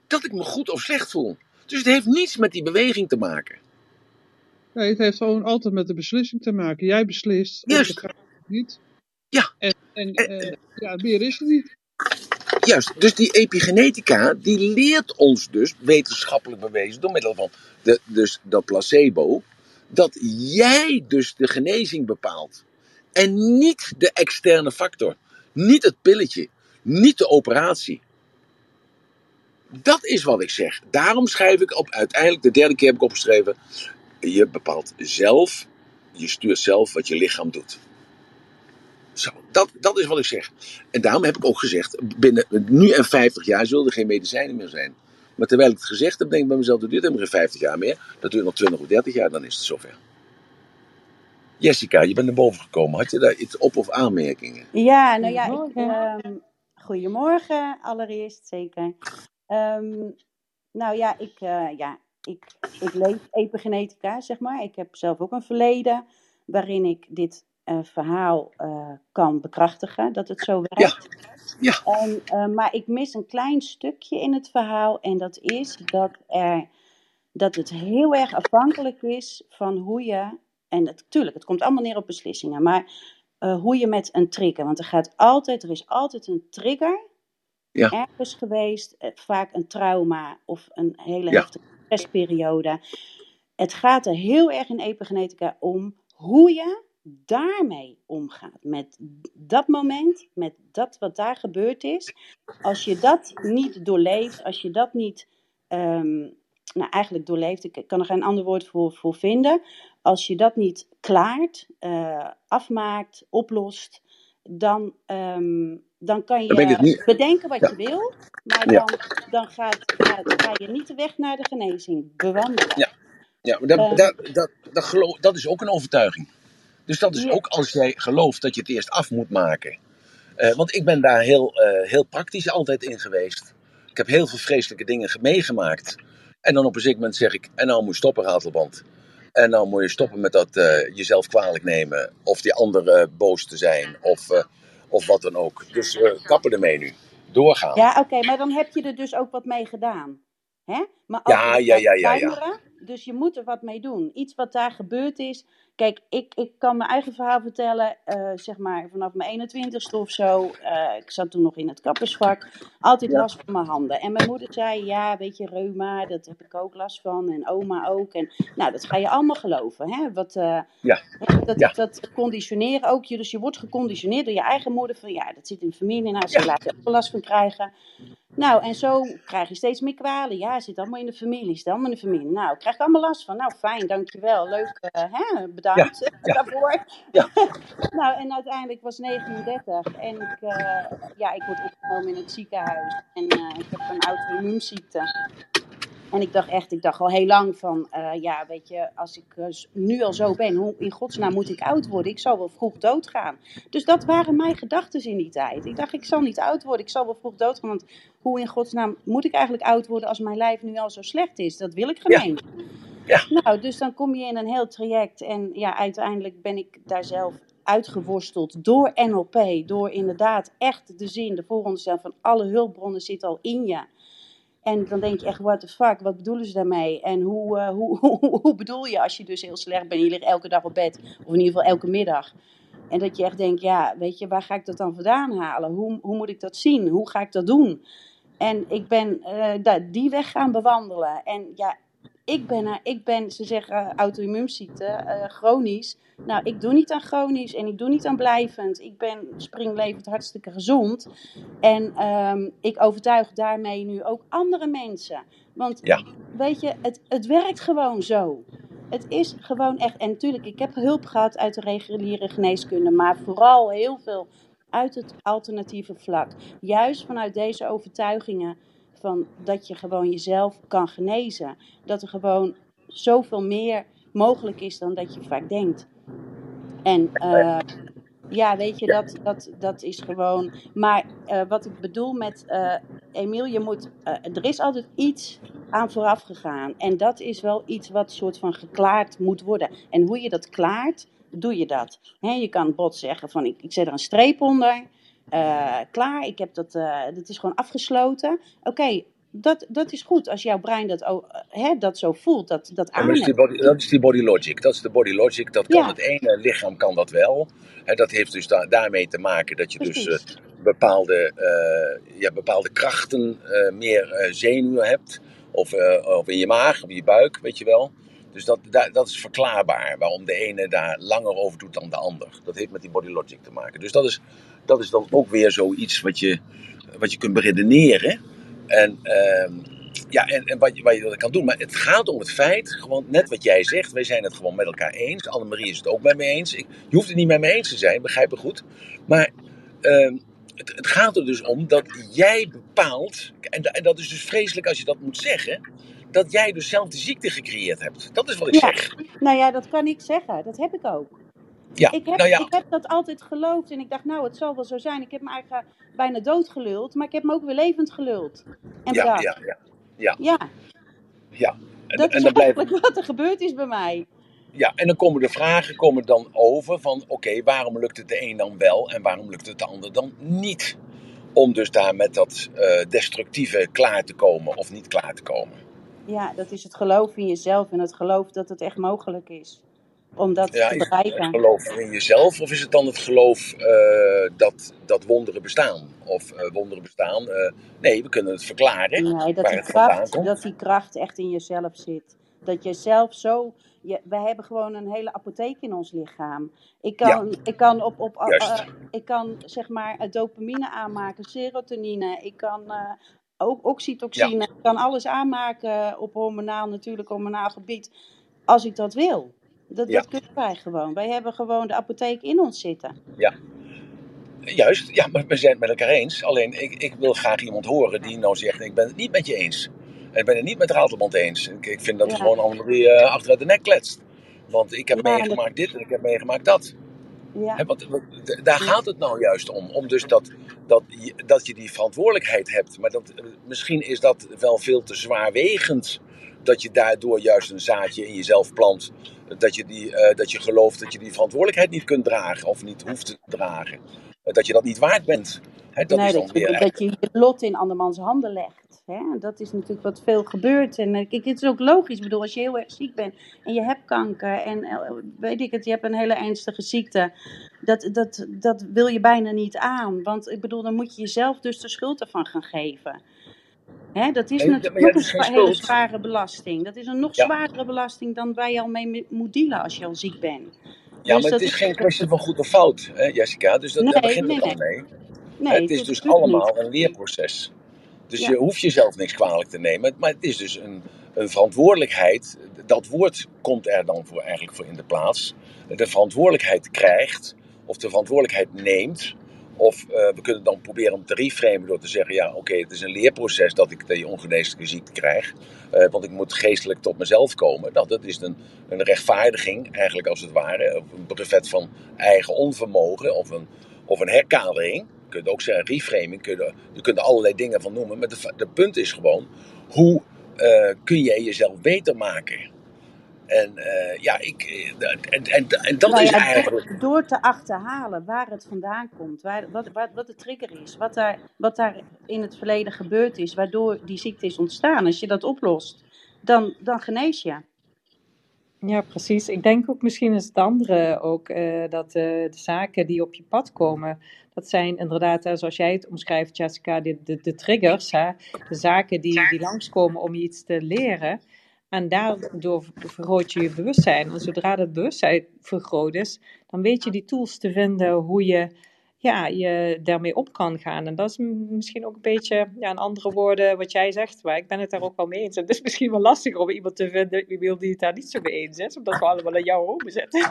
dat ik me goed of slecht voel. Dus het heeft niets met die beweging te maken. Nee, het heeft gewoon altijd met de beslissing te maken. Jij beslist. Juist. Of niet. Ja. En, en, uh, ja, meer is er niet. Juist, dus die epigenetica die leert ons dus, wetenschappelijk bewezen, door middel van de, dus dat placebo, dat jij dus de genezing bepaalt. En niet de externe factor. Niet het pilletje. Niet de operatie. Dat is wat ik zeg. Daarom schrijf ik op, uiteindelijk, de derde keer heb ik opgeschreven, je bepaalt zelf, je stuurt zelf wat je lichaam doet. Zo, dat, dat is wat ik zeg. En daarom heb ik ook gezegd, binnen nu en 50 jaar zullen er geen medicijnen meer zijn. Maar terwijl ik het gezegd heb, denk ik bij mezelf, dat duurt helemaal geen 50 jaar meer. Dat duurt nog 20 of 30 jaar, dan is het zover. Jessica, je bent naar boven gekomen. Had je daar iets op of aanmerkingen? Ja, nou ja, ik, um, goedemorgen allereerst, zeker. Um, nou ja, ik, uh, ja ik, ik leef epigenetica, zeg maar. Ik heb zelf ook een verleden waarin ik dit verhaal uh, kan bekrachtigen, dat het zo werkt. Ja. ja. En, uh, maar ik mis een klein stukje in het verhaal en dat is dat, er, dat het heel erg afhankelijk is van hoe je, en natuurlijk, het komt allemaal neer op beslissingen, maar hoe je met een trigger, want er gaat altijd, er is altijd een trigger ja. ergens geweest, vaak een trauma of een hele Ja. heftige stressperiode. Het gaat er heel erg in epigenetica om hoe je daarmee omgaat. Met dat moment, met dat wat daar gebeurd is. Als je dat niet doorleeft, als je dat niet, ehm, nou eigenlijk doorleeft, ik kan er geen ander woord voor, voor vinden. Als je dat niet klaart, eh, afmaakt, oplost, dan, ehm, dan kan je niet- bedenken wat Ja. je wil, maar Ja. dan, dan gaat, gaat- ga je niet de weg naar de genezing bewandelen. Ja. Ja, maar dat, Eh. dat, dat, dat, geloof, dat is ook een overtuiging. Dus dat is ook als jij gelooft dat je het eerst af moet maken. Eh, want ik ben daar heel, eh, heel praktisch altijd in geweest. Ik heb heel veel vreselijke dingen ge- meegemaakt. En dan op een zeker moment zeg ik, en nou moet je stoppen, ratelband. En dan moet je stoppen met dat eh, jezelf kwalijk nemen. Of die ander eh, boos te zijn. Of, of wat dan ook. Dus kappen ermee nu. Doorgaan. Ja, oké, maar dan heb je er dus ook wat mee gedaan. Hè? Maar ook Ja, ja, ja, ja, Dus je moet er wat mee doen. Iets wat daar gebeurd is. Kijk, ik, ik kan mijn eigen verhaal vertellen. eh, zeg maar vanaf mijn 21ste of zo. eh, ik zat toen nog in het kappersvak. Altijd Ja. last van mijn handen. En mijn moeder zei: Ja, weet je, reuma, dat heb ik ook last van. En oma ook. En nou, dat ga je allemaal geloven. Hè? Wat, eh, Ja. dat, Ja. dat conditioneren ook. je. Dus je wordt geconditioneerd door je eigen moeder. Van ja, dat zit in de familie. Nou, ze laten er last van krijgen. Nou, en zo krijg je steeds meer kwalen. Ja, zit allemaal in de familie, zit allemaal in de familie. Nou, krijg ik allemaal last van. Nou, fijn, dankjewel. Leuk, eh, hè? bedankt ja. daarvoor. Ja. nou, en uiteindelijk was 39 en ik, eh, ja, ik word opgenomen in het ziekenhuis. En eh, ik heb een auto-immuunziekte. En ik dacht echt, ik dacht al heel lang van, eh, ja, weet je, als ik eh, nu al zo ben, hoe in godsnaam moet ik oud worden? Ik zal wel vroeg doodgaan. Dus dat waren mijn gedachten in die tijd. Ik dacht, ik zal niet oud worden, ik zal wel vroeg doodgaan. Want hoe in godsnaam moet ik eigenlijk oud worden als mijn lijf nu al zo slecht is? Dat wil ik Ja. gemeen. Ja. Nou, dus dan kom je in een heel traject. En ja, uiteindelijk ben ik daar zelf uitgeworsteld door NLP. Door inderdaad echt de zin, de vooronderstelling van alle hulpbronnen zit al in je. En dan denk je echt, what the fuck, wat bedoelen ze daarmee? En hoe, hoe, hoe, hoe, bedoel je als je dus heel slecht bent, je ligt elke dag op bed, of in ieder geval elke middag. En dat je echt denkt, ja, weet je, waar ga ik dat dan vandaan halen? Hoe, hoe moet ik dat zien? Hoe ga ik dat doen? En ik ben uh, die weg gaan bewandelen. En ja, ik ben, ik ben ze zeggen auto-immuunziekte, uh, chronisch. Nou, ik doe niet aan chronisch en ik doe niet aan blijvend. Ik ben springlevend hartstikke gezond. En um, ik overtuig daarmee nu ook andere mensen. Want Ja. weet je, het, het werkt gewoon zo. Het is gewoon echt, en natuurlijk, ik heb hulp gehad uit de reguliere geneeskunde, maar vooral heel veel uit het alternatieve vlak. Juist vanuit deze overtuigingen van dat je gewoon jezelf kan genezen. Dat er gewoon zoveel meer mogelijk is dan dat je vaak denkt. En uh, ja, weet je, dat, dat, dat is gewoon. Maar uh, wat ik bedoel met uh, Emiel, je moet. er is altijd iets aan vooraf gegaan. En dat is wel iets wat soort van geklaard moet worden. En hoe je dat klaart, doe je dat. He, je kan bot zeggen van ik, ik zet er een streep onder. Uh, klaar, ik heb dat, uh, dat is gewoon afgesloten. Oké, okay, dat, dat is goed als jouw brein dat, ook, hè, dat zo voelt, dat, dat maar dat, is die body, dat is die body logic. Dat is de body logic. Dat kan Ja. het ene lichaam kan dat wel. Hè, dat heeft dus da- daarmee te maken dat je dus eh, bepaalde, eh, ja, bepaalde krachten eh, meer eh, zenuwen hebt. Of, eh, of in je maag, of in je buik, weet je wel. Dus dat, da- dat is verklaarbaar waarom de ene daar langer over doet dan de ander. Dat heeft met die body logic te maken. Dus dat is, dat is dan ook weer zoiets wat je, wat je kunt beredeneren. En, ehm, ja, en, en wat, je, wat je dat kan doen. Maar het gaat om het feit, gewoon net wat jij zegt. Wij zijn het gewoon met elkaar eens. Annemarie is het ook met me eens. Ik, je hoeft het niet met me eens te zijn, begrijp me goed. Maar ehm, het, het gaat er dus om dat jij bepaalt. En, en dat is dus vreselijk als je dat moet zeggen. Dat jij dus zelf de ziekte gecreëerd hebt. Dat is wat ik Ja. zeg. Nou ja, dat kan ik zeggen. Dat heb ik ook. Ja, Ik heb, nou ja, ik heb dat altijd geloofd en ik dacht, nou, het zal wel zo zijn. Ik heb me eigenlijk bijna dood geluld, maar ik heb me ook weer levend geluld. En ja, bedacht, ja, ja. Ja, ja, ja. En, dat en is dan blijft eigenlijk wat er gebeurd is bij mij. Ja, en dan komen de vragen komen dan over van oké, waarom lukt het de een dan wel en waarom lukt het de ander dan niet? Om dus daar met dat eh, destructieve klaar te komen of niet klaar te komen. Ja, dat is het geloof in jezelf en het geloof dat het echt mogelijk is om dat Ja, te is het bereiken. het geloof in jezelf of is het dan het geloof eh, dat, dat wonderen bestaan? Of eh, wonderen bestaan? eh, nee, we kunnen het verklaren Nee, dat waar die, het kracht, komt. dat die kracht echt in jezelf zit. Dat je zelf zo. Je, wij hebben gewoon een hele apotheek in ons lichaam. Ik Ja, kan, ik kan, op, op, ik kan zeg maar dopamine aanmaken, serotonine. Ik kan ook Ja, oxytocine. Ik kan alles aanmaken op hormonaal, natuurlijk hormonaal gebied. Als ik dat wil. Dat, ja, dat kunnen wij gewoon. Wij hebben gewoon de apotheek in ons zitten. ja. Juist, ja, maar we zijn het met elkaar eens. Alleen ik, ik wil graag iemand horen die nou zegt: Ik ben het niet met je eens. En ik ben het niet met Ratelband eens. Ik, ik vind dat Ja, gewoon Annemarie uh, achteruit de nek kletst. Want ik heb ja, meegemaakt dit en ik heb meegemaakt dat. ja, want, daar gaat het nou juist om. Om dus dat, dat, je, dat je die verantwoordelijkheid hebt. Maar dat, eh, misschien is dat wel veel te zwaarwegend. Dat je daardoor juist een zaadje in jezelf plant. Dat je, die, eh, dat je gelooft dat je die verantwoordelijkheid niet kunt dragen. Of niet hoeft te dragen. Eh, Dat je dat niet waard bent. Hè, dat Nee, is dat weer je, dat je je lot in andermans handen legt. Hè? Dat is natuurlijk wat veel gebeurt. En eh, kijk, het is ook logisch. Ik bedoel, als je heel erg ziek bent en je hebt kanker en weet ik het, je hebt een hele ernstige ziekte. Dat, dat, dat wil je bijna niet aan. Want ik bedoel, dan moet je jezelf dus de schuld ervan gaan geven. Hè? Dat is natuurlijk ja, nog een hele zware belasting. Dat is een nog Ja. zwaardere belasting dan waar je al mee me- moet dealen als je al ziek bent. Ja, Dus maar het is is. geen kwestie van goed of fout, hè, Jessica. Dus dat, daar begint nee, het al mee. Nee, Het is dus niet. allemaal een leerproces. Dus Ja, je hoeft jezelf niks kwalijk te nemen. Maar het is dus een, een verantwoordelijkheid. Dat woord komt er dan voor, eigenlijk voor in de plaats. De verantwoordelijkheid krijgt, of de verantwoordelijkheid neemt. Of eh, we kunnen dan proberen om te reframen door te zeggen: ja, oké, het is een leerproces dat ik die ongeneeslijke ziekte krijg. Eh, want ik moet geestelijk tot mezelf komen. Nou, dat is een, een rechtvaardiging, eigenlijk als het ware. Of een brevet van eigen onvermogen. Of een, of een herkadering. Je kunt ook zeggen reframing. Je, je kunt er allerlei dingen van noemen. Maar de, de punt is gewoon: hoe eh, kun jij jezelf beter maken? En eh, ja, ik, eh, en, en, en dat Nou is eigenlijk. door, te achterhalen waar het vandaan komt, waar, wat, wat, wat de trigger is, wat daar, wat daar in het verleden gebeurd is, waardoor die ziekte is ontstaan. Als je dat oplost, dan, dan genees je. Ja, precies. Ik denk ook misschien is het andere ook eh, dat eh, de zaken die op je pad komen, dat zijn inderdaad, zoals jij het omschrijft, Jessica, de, de, de triggers, hè, de zaken die, die langskomen om je iets te leren. En daardoor vergroot je je bewustzijn. En zodra dat bewustzijn vergroot is, dan weet je die tools te vinden hoe je ja, je daarmee op kan gaan. En dat is misschien ook een beetje, ja, in andere woorden, wat jij zegt. Maar ik ben het daar ook wel mee eens. Het is misschien wel lastiger om iemand te vinden die het daar niet zo mee eens is, omdat we allemaal in jouw ogen zitten.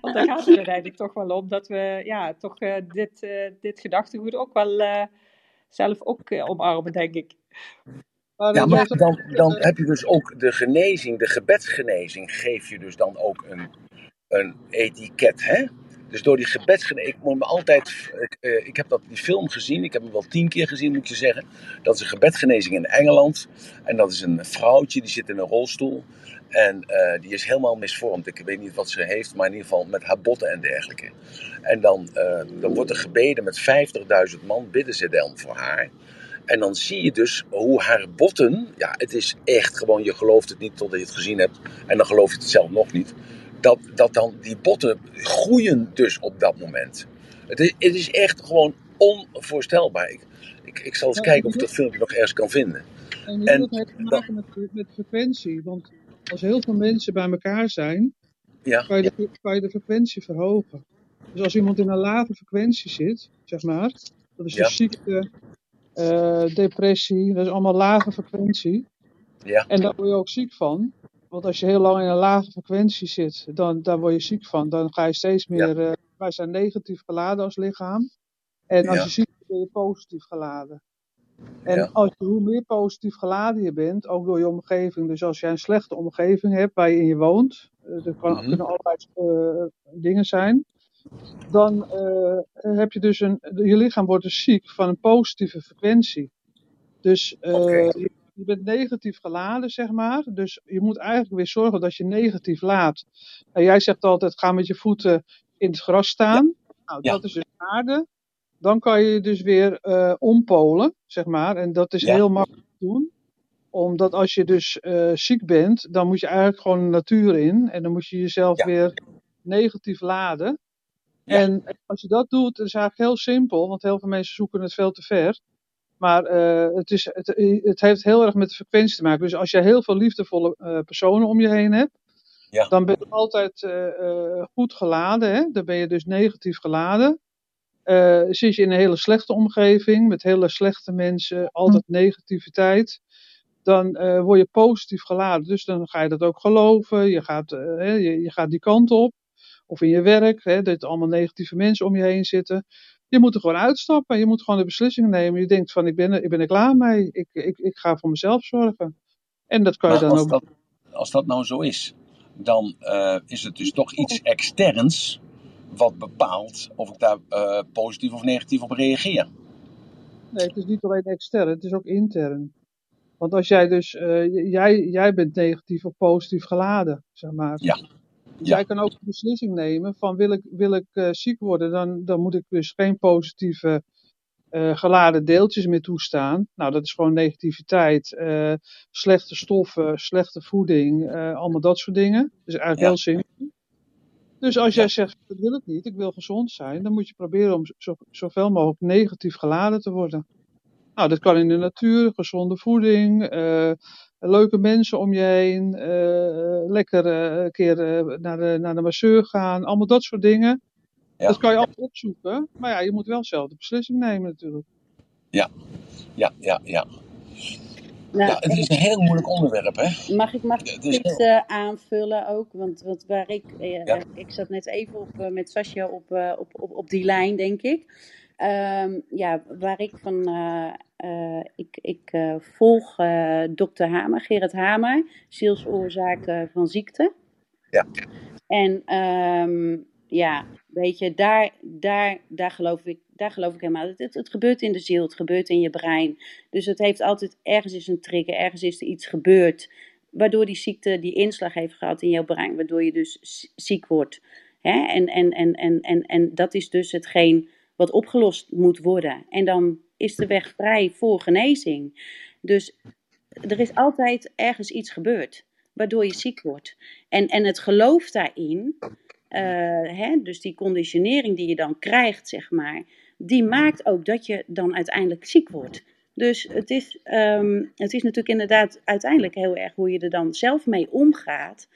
Want daar gaat het uiteindelijk toch wel om dat we ja, toch eh, dit, eh, dit gedachtegoed ook wel eh, zelf ook omarmen, denk ik. Maar Ja, maar dan, dan heb je dus ook de genezing, de gebedsgenezing, geef je dus dan ook een, een etiket, hè? Dus door die gebedsgenezing, ik moet me altijd, ik, eh, ik heb dat, die film gezien, ik heb hem wel tien keer gezien moet je zeggen. Dat is een gebedsgenezing in Engeland. En dat is een vrouwtje, die zit in een rolstoel. En eh, die is helemaal misvormd. Ik weet niet wat ze heeft, maar in ieder geval met haar botten en dergelijke. En dan, eh, dan wordt er gebeden met 50.000 man, bidden ze dan voor haar. En dan zie je dus hoe haar botten, ja, het is echt gewoon, je gelooft het niet totdat je het gezien hebt. En dan geloof je het zelf nog niet. Dat, dat dan die botten groeien dus op dat moment. Het is, het is echt gewoon onvoorstelbaar. Ik, ik, ik zal eens Ja, kijken of ik dat filmpje nog ergens kan vinden. En En dat heeft te maken met, met frequentie. Want als heel veel mensen bij elkaar zijn, Ja, kan je, de, kan je de frequentie verhogen. Dus als iemand in een lage frequentie zit, zeg maar, dat is dus ziekte, depressie, dat is allemaal lage frequentie. ja, En daar word je ook ziek van. Want als je heel lang in een lage frequentie zit, dan daar word je ziek van. Dan ga je steeds meer. eh, wij zijn negatief geladen als lichaam. En als Ja. je ziek bent, ben je positief geladen. En Ja. als je, hoe meer positief geladen je bent, ook door je omgeving. Dus als jij een slechte omgeving hebt waar je in je woont, eh, er kan, Mhm. kunnen allerlei eh, dingen zijn. Dan eh, heb je dus een. Je lichaam wordt dus ziek van een positieve frequentie. Dus eh, je, je bent negatief geladen, zeg maar. Dus je moet eigenlijk weer zorgen dat je negatief laat. En jij zegt altijd: ga met je voeten in het gras staan. Nou, Ja. dat is dus aarde. Dan kan je dus weer eh, ompolen, zeg maar. En dat is Ja. heel makkelijk te doen. Omdat als je dus ziek bent, dan moet je eigenlijk gewoon de natuur in. En dan moet je jezelf Ja. weer negatief laden. Ja. En als je dat doet, is eigenlijk heel simpel. Want heel veel mensen zoeken het veel te ver. Maar eh, het, is, het, het heeft heel erg met de frequentie te maken. Dus als je heel veel liefdevolle eh, personen om je heen hebt, Ja. dan ben je altijd eh, goed geladen. Hè? Dan ben je dus negatief geladen. Zit je in een hele slechte omgeving met hele slechte mensen, altijd negativiteit, dan word je positief geladen. Dus dan ga je dat ook geloven. Je gaat, je gaat die kant op. Of in je werk, hè, dat er allemaal negatieve mensen om je heen zitten. Je moet er gewoon uitstappen. Je moet gewoon de beslissing nemen. Je denkt van, ik ben er, ik ben er klaar mee. Ik, ik, ik ga voor mezelf zorgen. En dat kan je dan als ook dat, als dat nou zo is, dan eh, is het dus toch iets externs wat bepaalt of ik daar eh, positief of negatief op reageer. Nee, het is niet alleen extern, het is ook intern. Want als jij dus, eh, jij, jij bent negatief of positief geladen, zeg maar. Ja. Jij kan ook de beslissing nemen van wil ik, wil ik eh, ziek worden, dan, dan moet ik dus geen positieve eh, geladen deeltjes meer toestaan. Nou, dat is gewoon negativiteit, eh, slechte stoffen, slechte voeding, allemaal dat soort dingen. Is eigenlijk Ja. heel simpel. Dus als jij zegt, dat wil ik niet, ik wil gezond zijn, dan moet je proberen om zo, zoveel mogelijk negatief geladen te worden. Nou, dat kan in de natuur, gezonde voeding, leuke mensen om je heen, eh, lekker eh, een keer eh, naar, de, naar de masseur gaan, allemaal dat soort dingen. Ja. Dat kan je altijd opzoeken, maar ja, je moet wel zelf de beslissing nemen natuurlijk. Ja, ja, ja. Nou, ja, het is een heel moeilijk onderwerp, hè? Mag ik, mag ik iets eh, aanvullen ook? Want, want waar ik, eh, Ja. ik zat net even op, eh, met Sascha op, eh, op, op, op die lijn, denk ik. Ehm, ja, waar ik van, eh, eh, ik, ik eh, volg dokter Hamer, Gerard Hamer, zielsoorzaken van ziekte. Ja. En ehm, ja, weet je, daar, daar, daar, geloof ik, daar geloof ik helemaal. Het, het, gebeurt in de ziel, het gebeurt in je brein. Dus het heeft altijd, ergens is een trigger, ergens is er iets gebeurd waardoor die ziekte die inslag heeft gehad in jouw brein, waardoor je dus ziek wordt. Hè? En, en, en, en, en, en dat is dus hetgeen wat opgelost moet worden. En dan is de weg vrij voor genezing. Dus er is altijd ergens iets gebeurd, waardoor je ziek wordt. En, en het geloof daarin, eh, hè, dus die conditionering die je dan krijgt, zeg maar, die maakt ook dat je dan uiteindelijk ziek wordt. Dus het is, ehm, het is natuurlijk inderdaad uiteindelijk heel erg hoe je er dan zelf mee omgaat.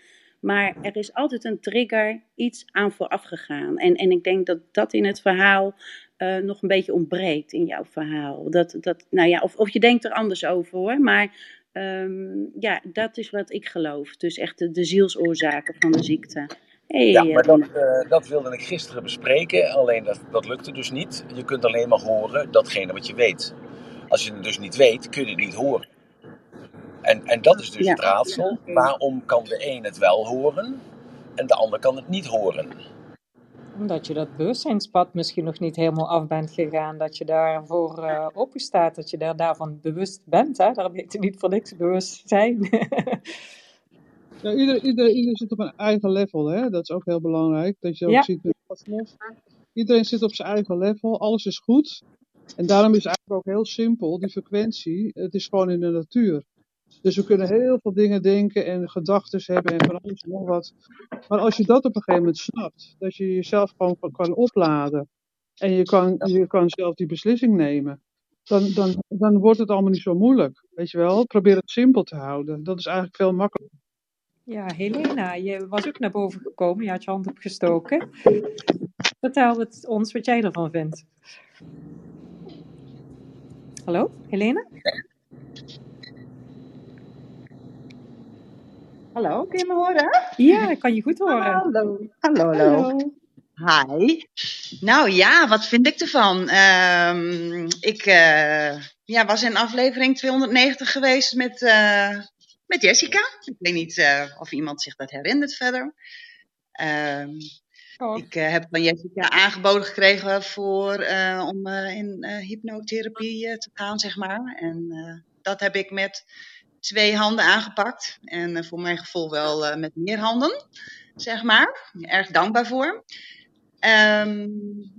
Maar er is altijd een trigger, iets aan vooraf gegaan. En, en ik denk dat dat in het verhaal eh, nog een beetje ontbreekt in jouw verhaal. Dat, dat, nou ja, of, of je denkt er anders over hoor. Maar ehm, ja, dat is wat ik geloof. Dus echt de, de zielsoorzaken van de ziekte. Hey, Ja, eh, maar dat, eh, dat wilde ik gisteren bespreken. Alleen dat, dat lukte dus niet. Je kunt alleen maar horen datgene wat je weet. Als je het dus niet weet, kun je het niet horen. En, en dat is dus Ja. het raadsel. Waarom kan de een het wel horen en de ander kan het niet horen? Omdat je dat bewustzijnspad misschien nog niet helemaal af bent gegaan. Dat je daarvoor eh open staat. Dat je daar, daarvan bewust bent. Hè? Daarom heet het niet voor niks bewustzijn. Ja, ieder, ieder, ieder zit op een eigen level, hè? dat is ook heel belangrijk. Dat je ook Ja. ziet met. Iedereen zit op zijn eigen level, alles is goed. En daarom is het eigenlijk ook heel simpel, die frequentie, het is gewoon in de natuur. Dus we kunnen heel veel dingen denken en gedachten hebben en van alles en nog wat. Maar als je dat op een gegeven moment snapt, dat je jezelf gewoon kan- opladen en je kan, je kan zelf die beslissing nemen, dan, dan, dan wordt het allemaal niet zo moeilijk. Weet je wel, probeer het simpel te houden. Dat is eigenlijk veel makkelijker. Ja, Helena, je was ook naar boven gekomen. Je had je hand opgestoken. Vertel het ons wat jij ervan vindt. Hallo, Helena? Hallo, kun je me horen? Ja, ik kan je goed horen. Hallo. Hallo, hallo. Hi. Nou ja, wat vind ik ervan? Ehm, ik eh, ja, was in aflevering 290 geweest met, eh, met Jessica. Ik weet niet eh, of iemand zich dat herinnert verder. Ehm, Oh, ik heb van Jessica aangeboden gekregen voor, om in hypnotherapie te gaan, zeg maar. En dat heb ik met twee handen aangepakt. En eh, voor mijn gevoel wel eh, met meer handen, zeg maar. Erg dankbaar voor. Ehm,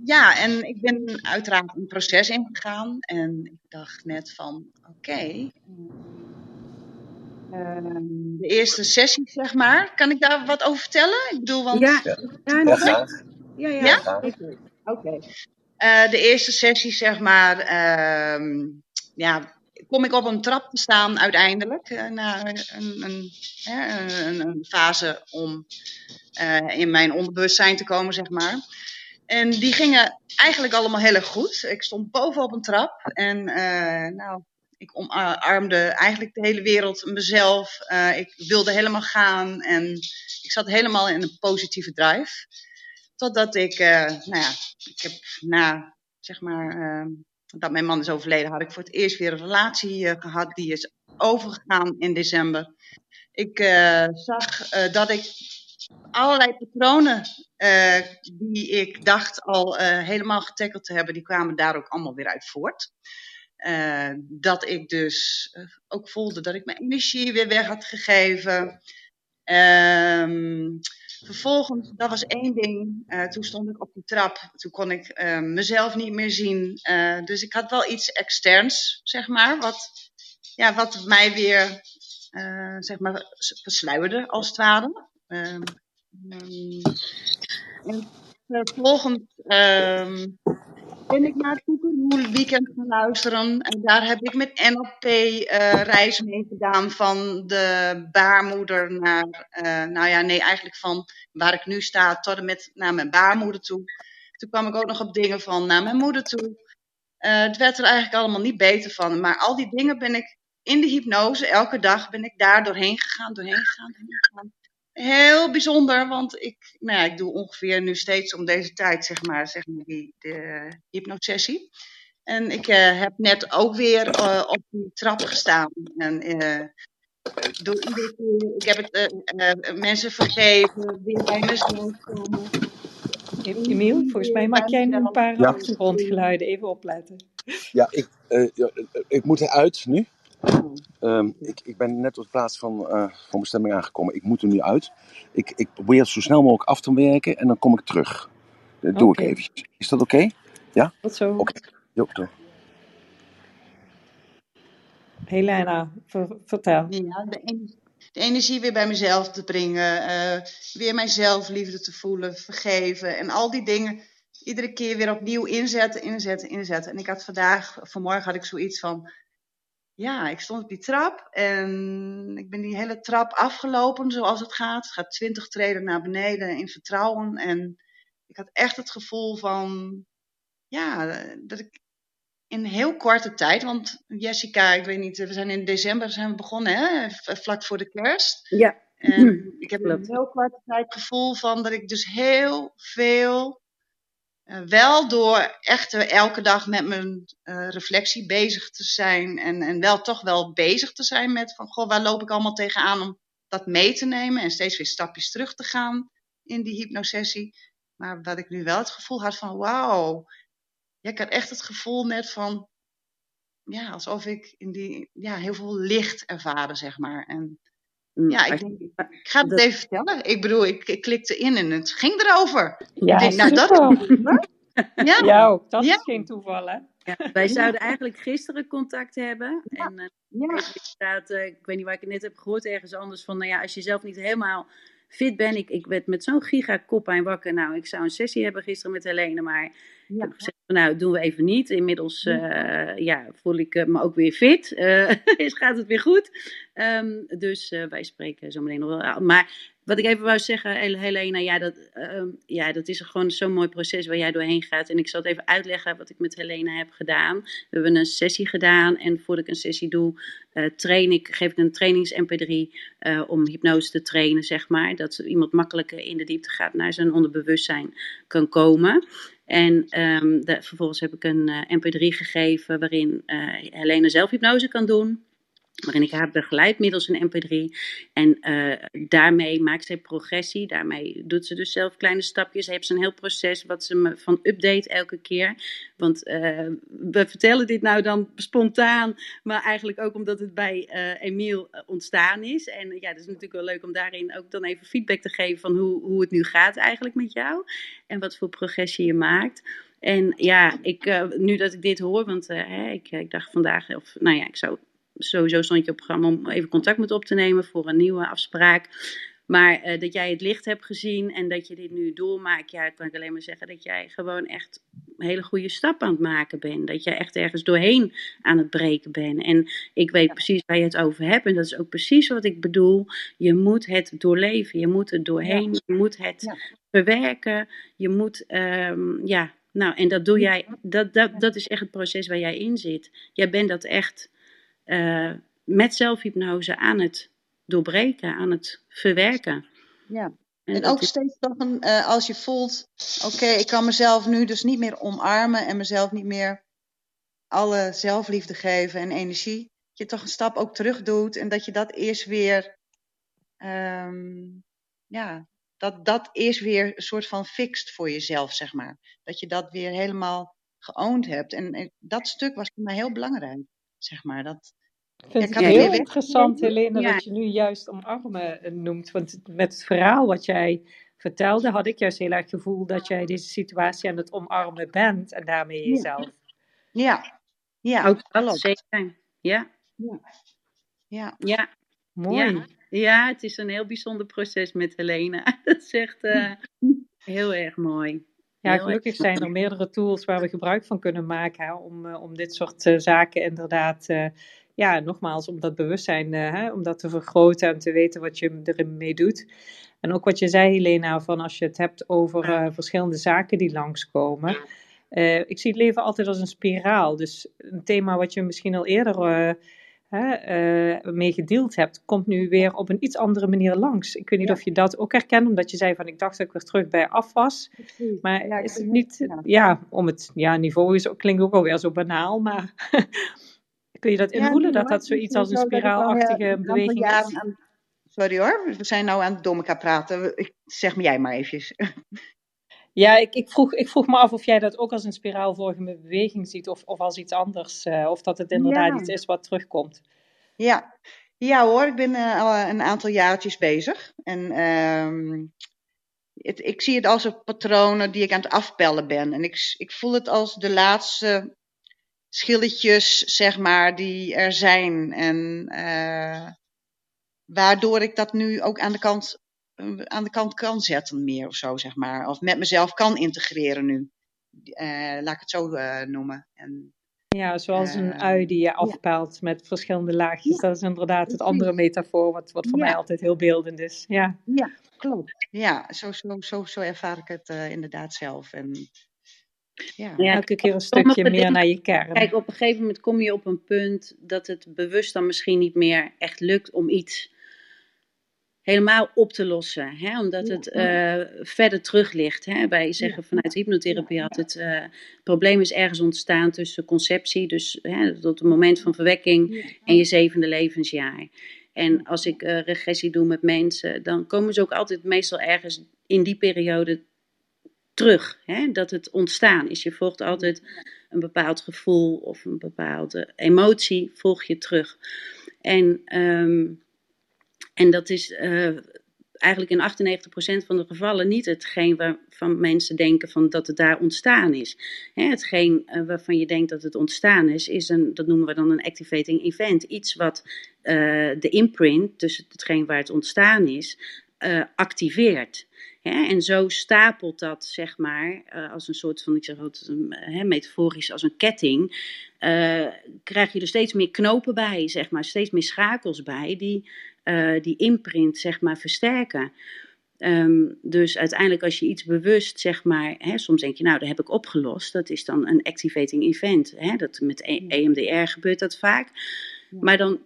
ja, en ik ben uiteraard een proces ingegaan. En ik dacht net van, oké. ehm, de eerste sessie, zeg maar. Kan ik daar wat over vertellen? Ik bedoel, want... ja, Ja. ja, Ja, nog. Ja, ja. Ja? Oké. Oké. Eh, de eerste sessie, zeg maar, ehm, ja, kom ik op een trap te staan uiteindelijk. eh, na een, een, een, fase om eh, in mijn onderbewustzijn te komen, zeg maar. En die gingen eigenlijk allemaal heel erg goed. Ik stond boven op een trap en eh, nou, ik omarmde eigenlijk de hele wereld, mezelf. Ik wilde helemaal gaan en ik zat helemaal in een positieve drive. Totdat ik, nou ja, ik heb na, zeg maar, dat mijn man is overleden, had ik voor het eerst weer een relatie eh, gehad. Die is overgegaan in december. Ik eh, zag eh, dat ik allerlei patronen die ik dacht al helemaal getackeld te hebben, die kwamen daar ook allemaal weer uit voort. Dat ik dus ook voelde dat ik mijn energie weer weg had gegeven. Ehm, vervolgens, dat was één ding. Eh, toen stond ik op die trap. Toen kon ik eh, mezelf niet meer zien. Eh, dus ik had wel iets externs, zeg maar. Wat, ja, wat mij weer, zeg maar, versluierde, als het ware. Ehm, en vervolgens ehm, ben ik naar Koekeroe weekend gaan luisteren. En daar heb ik met NLP eh reis mee gedaan van de baarmoeder naar, eh, nou ja, nee, eigenlijk van waar ik nu sta tot en met naar mijn baarmoeder toe. Toen kwam ik ook nog op dingen van naar mijn moeder toe. Eh, het werd er eigenlijk allemaal niet beter van. Maar al die dingen ben ik in de hypnose, elke dag ben ik daar doorheen gegaan, doorheen gegaan, doorheen gegaan. Heel bijzonder, want ik, nou ja, ik doe ongeveer nu steeds om deze tijd, zeg maar, zeg maar die de hypnosessie. En ik eh, heb net ook weer eh, op die trap gestaan. En eh, door iedere keer, ik heb het mensen vergeven, weer bij mezelf komen. Emiel, volgens mij maak jij nu een paar Ja. achtergrondgeluiden. Even opletten. Ja, ik, ja, ik moet eruit nu. Ehm, ik, ik ben net op de plaats van, eh, van bestemming aangekomen. Ik moet er nu uit. Ik, ik probeer het zo snel mogelijk af te werken en dan kom ik terug. Dat doe ik eventjes. Is dat oké? Ja? Tot zo. Oké. Jo. Helena, ver- vertel. Ja, de, en- de energie weer bij mezelf te brengen. eh, weer mijn zelfliefde te voelen, vergeven. En al die dingen iedere keer weer opnieuw inzetten, inzetten, inzetten. En ik had vandaag, vanmorgen had ik zoiets van... Ja, ik stond op die trap en ik ben die hele trap afgelopen zoals het gaat. Het gaat twintig treden naar beneden in vertrouwen. En ik had echt het gevoel van... Ja, dat ik in heel korte tijd, want Jessica, ik weet niet, we zijn in december zijn we begonnen, hè? vlak voor de kerst. Ja, En ik heb een heel korte tijd het gevoel van dat ik dus heel veel, wel door echt eh, elke dag met mijn eh, reflectie bezig te zijn en, en wel toch wel bezig te zijn met van, goh, waar loop ik allemaal tegenaan om dat mee te nemen en steeds weer stapjes terug te gaan in die hypnosessie. Maar wat ik nu wel het gevoel had van, wauw, ja, ik had echt het gevoel net van, ja, alsof ik in die, ja, heel veel licht ervaren, zeg maar. En ja, ik ik ga het dat- even vertellen. Ik bedoel, ik, ik klikte in en het ging erover. Ja, ik denk, nou, dat. Ja, Ja, ook dat Ja. is geen toeval, hè? Ja, wij zouden eigenlijk gisteren contact hebben. En eh, inderdaad, eh, ik weet niet waar ik het net heb gehoord, ergens anders van, nou ja, als je zelf niet helemaal fit bent. Ik, ik werd met zo'n giga koppijn wakker. Nou, ik zou een sessie hebben gisteren met Helene, maar ik heb gezegd, nou, doen we even niet. Inmiddels eh, ja, voel ik eh, me ook weer fit. Eh, is, gaat het weer goed. Ehm, dus eh, wij spreken zo meteen nog wel. Maar wat ik even wou zeggen, Hel- Helena, ja, dat, ehm, ja, dat is gewoon zo'n mooi proces waar jij doorheen gaat. En ik zal het even uitleggen wat ik met Helena heb gedaan. We hebben een sessie gedaan en voordat ik een sessie doe, eh, train ik, geef ik een trainings-MP3 eh, om hypnose te trainen, zeg maar. Dat iemand makkelijker in de diepte gaat naar zijn onderbewustzijn kan komen. En ehm, vervolgens heb ik een eh, MP3 gegeven waarin eh Helene zelf hypnose kan doen. Waarin ik haar begeleid middels een MP3. En eh, daarmee maakt zij progressie. Daarmee doet ze dus zelf kleine stapjes. Heeft ze een heel proces wat ze me van update elke keer. Want eh, we vertellen dit nou dan spontaan. Maar eigenlijk ook omdat het bij eh Emiel ontstaan is. En ja, het is natuurlijk wel leuk om daarin ook dan even feedback te geven van hoe, hoe het nu gaat eigenlijk met jou. En wat voor progressie je maakt. En ja, ik, nu dat ik dit hoor, want ik, ik dacht vandaag, of nou ja, ik zou sowieso stond je op het programma om even contact met op te nemen voor een nieuwe afspraak. Maar eh, dat jij het licht hebt gezien en dat je dit nu doormaakt, ja, kan ik alleen maar zeggen dat jij gewoon echt een hele goede stap aan het maken bent. Dat jij echt ergens doorheen aan het breken bent. En ik weet precies waar je het over hebt. En dat is ook precies wat ik bedoel. Je moet het doorleven. Je moet er doorheen. Je moet het Ja. verwerken. Je moet, ehm, ja, nou, en dat doe jij. Dat, dat, dat is echt het proces waar jij in zit. Jij bent dat echt eh, met zelfhypnose aan het doorbreken, aan het verwerken. ja. En, ook is- steeds toch een, eh, als je voelt, oké, ik kan mezelf nu dus niet meer omarmen en mezelf niet meer alle zelfliefde geven en energie. Dat je toch een stap ook terug doet en dat je dat eerst weer, ehm, ja, dat dat eerst weer een soort van fixt voor jezelf, zeg maar. Dat je dat weer helemaal geowned hebt. En, en dat stuk was voor mij heel belangrijk, zeg maar. Dat, Ik vind ik het heel interessant, Helene, Ja. dat je nu juist omarmen eh, noemt. Want met het verhaal wat jij vertelde, had ik juist heel erg het gevoel dat jij deze situatie aan het omarmen bent en daarmee Ja. jezelf. ja, ja, ook dat klopt. zeker. Ja, Ja, ja, Mooi. ja, het is een heel bijzonder proces met Helena. Dat is echt eh, heel erg mooi. Ja, gelukkig zijn er meerdere tools waar we gebruik van kunnen maken hè, om, eh, om dit soort eh, zaken inderdaad, eh, ja, nogmaals, om dat bewustzijn, hè, om dat te vergroten en te weten wat je erin mee doet. En ook wat je zei, Helena, van als je het hebt over verschillende zaken die langskomen. Ik zie het leven altijd als een spiraal. Dus een thema wat je misschien al eerder hè, eh, mee gedeeld hebt, komt nu weer op een iets andere manier langs. Ik weet niet Ja. of je dat ook herkent, omdat je zei van ik dacht dat ik weer terug bij af was. precies. Maar Ja, is het niet, ja. ja, om het ja, niveau is, klinkt ook alweer zo banaal, maar kun je dat invoelen, dat dat zoiets als een spiraalachtige beweging is? Sorry hoor, we zijn nou aan het elkaar praten. Zeg me jij maar eventjes. Ja, ik, ik, vroeg, ik vroeg me af of jij dat ook als een spiraalvormige beweging ziet of, of als iets anders, eh, of dat het inderdaad Ja. iets is wat terugkomt. Ja. ja hoor, ik ben eh, al een aantal jaartjes bezig. En ehm, het, ik zie het als een patronen die ik aan het afpellen ben. En ik, ik voel het als de laatste schilletjes, zeg maar, die er zijn. En eh, waardoor ik dat nu ook aan de kant aan de kant kan zetten meer of zo, zeg maar. Of met mezelf kan integreren nu. Eh, laat ik het zo eh, noemen. En, Ja, zoals een eh, ui die je ja. afpelt met verschillende laagjes. Ja, Dat is inderdaad het andere metafoor, wat, wat voor mij altijd heel beeldend is. Ja, ja, klopt. Ja, zo, zo, zo, zo ervaar ik het eh, inderdaad zelf. En ja, Ja, elke keer een stukje meer dingen- naar je kern. Kijk, op een gegeven moment kom je op een punt dat het bewust dan misschien niet meer echt lukt om iets helemaal op te lossen. Hè? Omdat het eh, verder terug ligt. Hè? Wij zeggen vanuit hypnotherapie eh, het probleem is ergens ontstaan tussen conceptie, dus hè, tot het moment van verwekking en je zevende levensjaar. En als ik eh, regressie doe met mensen, dan komen ze ook altijd meestal ergens in die periode terug. Hè? Dat het ontstaan is. Je volgt altijd een bepaald gevoel of een bepaalde emotie, volg je terug. En, ehm, en dat is eh, eigenlijk in 98% van de gevallen niet hetgeen waarvan mensen denken van dat het daar ontstaan is. Hè, hetgeen eh, waarvan je denkt dat het ontstaan is, is een, dat noemen we dan een activating event. Iets wat eh, de imprint, dus hetgeen waar het ontstaan is, activeert. En zo stapelt dat, zeg maar, als een soort van, ik zeg een, hè, metaforisch, als een ketting. krijg je er steeds meer knopen bij, zeg maar, steeds meer schakels bij, die eh, die imprint, zeg maar, versterken. Ehm, dus uiteindelijk als je iets bewust, zeg maar, hè, soms denk je, nou, dat heb ik opgelost. Dat is dan een activating event. Hè, dat met E- EMDR gebeurt dat vaak. Maar dan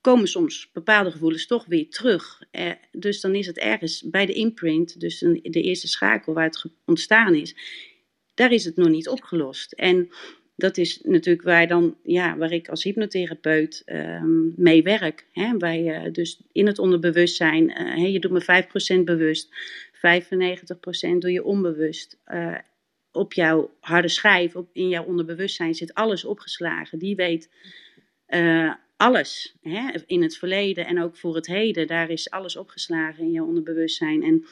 komen soms bepaalde gevoelens toch weer terug. Eh, dus dan is het ergens bij de imprint, dus een- de eerste schakel waar het ontstaan is, daar is het nog niet opgelost. En dat is natuurlijk waar, dan, ja, waar ik als hypnotherapeut ehm, mee werk. Hè? Waar je dus in het onderbewustzijn, eh, je doet me 5% bewust, 95% doe je onbewust. Eh, op jouw harde schijf, op, in jouw onderbewustzijn zit alles opgeslagen. Die weet eh, alles hè? in het verleden en ook voor het heden. Daar is alles opgeslagen in jouw onderbewustzijn. En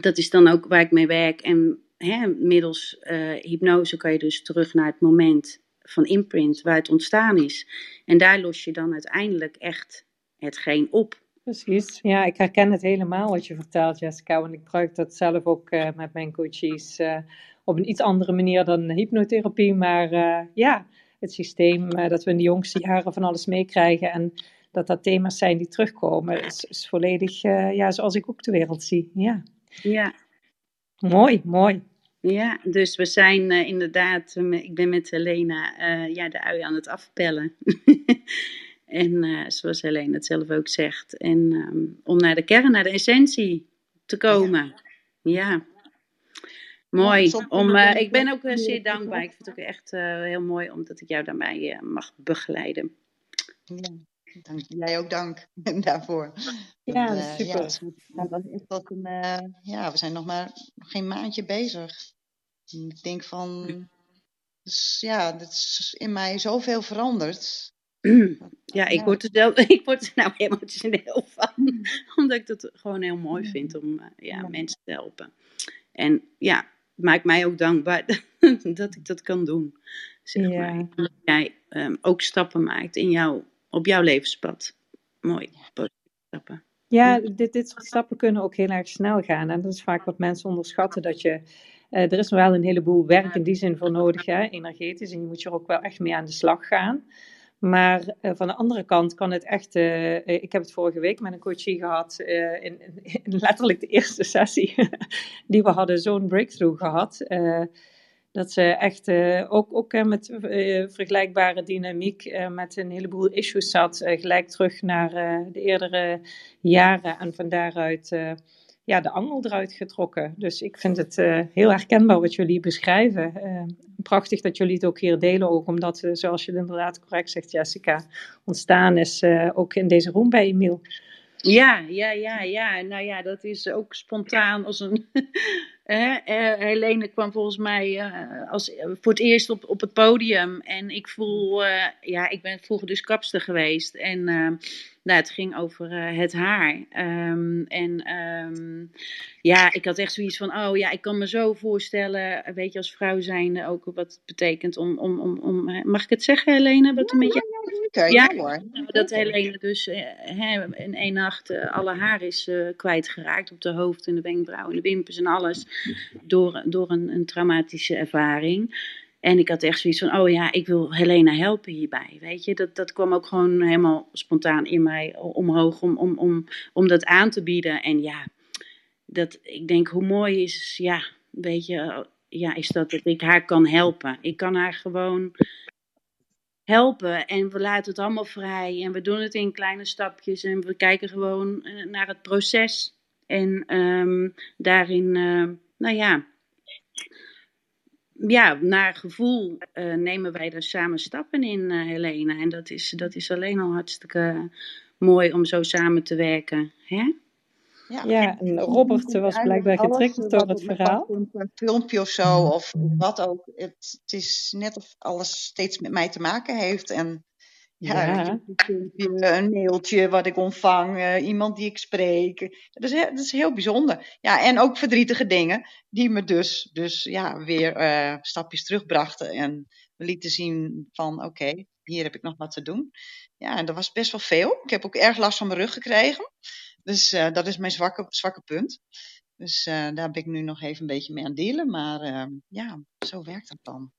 dat is dan ook waar ik mee werk. En hè, middels eh, hypnose kan je dus terug naar het moment van imprint waar het ontstaan is. En daar los je dan uiteindelijk echt hetgeen op. Precies. Ja, ik herken het helemaal wat je vertelt, Jessica. Want ik gebruik dat zelf ook eh, met mijn coaches eh, op een iets andere manier dan hypnotherapie. Maar ja, het systeem dat we in de jongste jaren van alles meekrijgen en dat dat thema's zijn die terugkomen, is, is volledig ja, zoals ik ook de wereld zie. Ja, Ja, mooi, mooi. Ja dus we zijn eh, inderdaad, ik ben met Helena eh, ja, de ui aan het afpellen. en eh, zoals Helena het zelf ook zegt. En ehm, om naar de kern, naar de essentie te komen. Ja. Mooi. Om, ik ben ook zeer dankbaar. Ik vind het ook echt heel mooi omdat ik jou daarbij mag begeleiden. ja. Dank, jij ook dank daarvoor. Ja, Dat, dat is eh, super. Ja, is- was echt wat een, eh, ja, we zijn nog maar geen maandje bezig. En Ik denk van, dus, ja, dat is in mij zoveel veranderd. Ja, ik Ja. word er, zelf, ik word er nou emotioneel van. Omdat ik dat gewoon heel mooi vind om eh, ja, Ja. mensen te helpen. En ja, het maakt mij ook dankbaar dat ik dat kan doen. Zeg Ja. maar. Dat jij ehm, ook stappen maakt in jouw, op jouw levenspad. Mooi, stappen. Ja, dit, dit soort stappen kunnen ook heel erg snel gaan. En dat is vaak wat mensen onderschatten. Dat je, eh, er is wel een heleboel werk in die zin voor nodig, hè, energetisch. En je moet er ook wel echt mee aan de slag gaan. Maar eh, van de andere kant kan het echt. eh, ik heb het vorige week met een coachie gehad. eh, in, in, in letterlijk de eerste sessie die we hadden, zo'n breakthrough gehad. Dat ze echt eh, ook, ook eh, met eh, vergelijkbare dynamiek met een heleboel issues zat. gelijk terug naar de eerdere jaren. En van daaruit ja, de angel eruit getrokken. Dus ik vind het heel herkenbaar wat jullie beschrijven. Prachtig dat jullie het ook hier delen. Ook omdat, zoals je inderdaad correct zegt, Jessica, ontstaan is ook in deze room bij Emiel. Ja, ja, ja, ja. Nou ja, dat is ook spontaan als een, Helene kwam volgens mij eh, als, voor het eerst op, op het podium. En ik voel, eh, ja, ik ben vroeger dus kapster geweest. En eh, nou, het ging over eh, het haar. Ehm, en ehm, ja, ik had echt zoiets van, oh ja, ik kan me zo voorstellen, weet je, als vrouw zijnde ook wat het betekent om, om, om, om mag ik het zeggen, Helene? Wat een beetje Ja, ja hoor. nou, dat Helene dus eh, hè, in één nacht eh, alle haar is eh, kwijtgeraakt op de hoofd en de wenkbrauw en de wimpers en alles door, door een, een traumatische ervaring. En ik had echt zoiets van, oh ja, ik wil Helena helpen hierbij, weet je. Dat, dat kwam ook gewoon helemaal spontaan in mij omhoog om, om, om, om dat aan te bieden. En ja, dat, ik denk, hoe mooi is, ja, weet je, ja, is dat dat ik haar kan helpen. Ik kan haar gewoon helpen en we laten het allemaal vrij en we doen het in kleine stapjes en we kijken gewoon eh, naar het proces en ehm, daarin, eh, nou ja, ja, naar gevoel eh, nemen wij daar samen stappen in, eh Helena. En dat is, dat is alleen al hartstikke mooi om zo samen te werken. Hè? Ja. Ja, en Robert was blijkbaar getriggerd door het verhaal. Een filmpje of zo, of wat ook. Het, het is net of alles steeds met mij te maken heeft. En ja, je, een mailtje wat ik ontvang, eh, iemand die ik spreek. Dat is, dat is heel bijzonder. Ja, en ook verdrietige dingen die me dus, dus ja, weer eh, stapjes terugbrachten. En me lieten zien van, oké, hier heb ik nog wat te doen. Ja, en dat was best wel veel. Ik heb ook erg last van mijn rug gekregen. Dus eh, dat is mijn zwakke, zwakke punt. Dus eh, daar ben ik nu nog even een beetje mee aan het dealen. Maar eh, ja, zo werkt dat dan.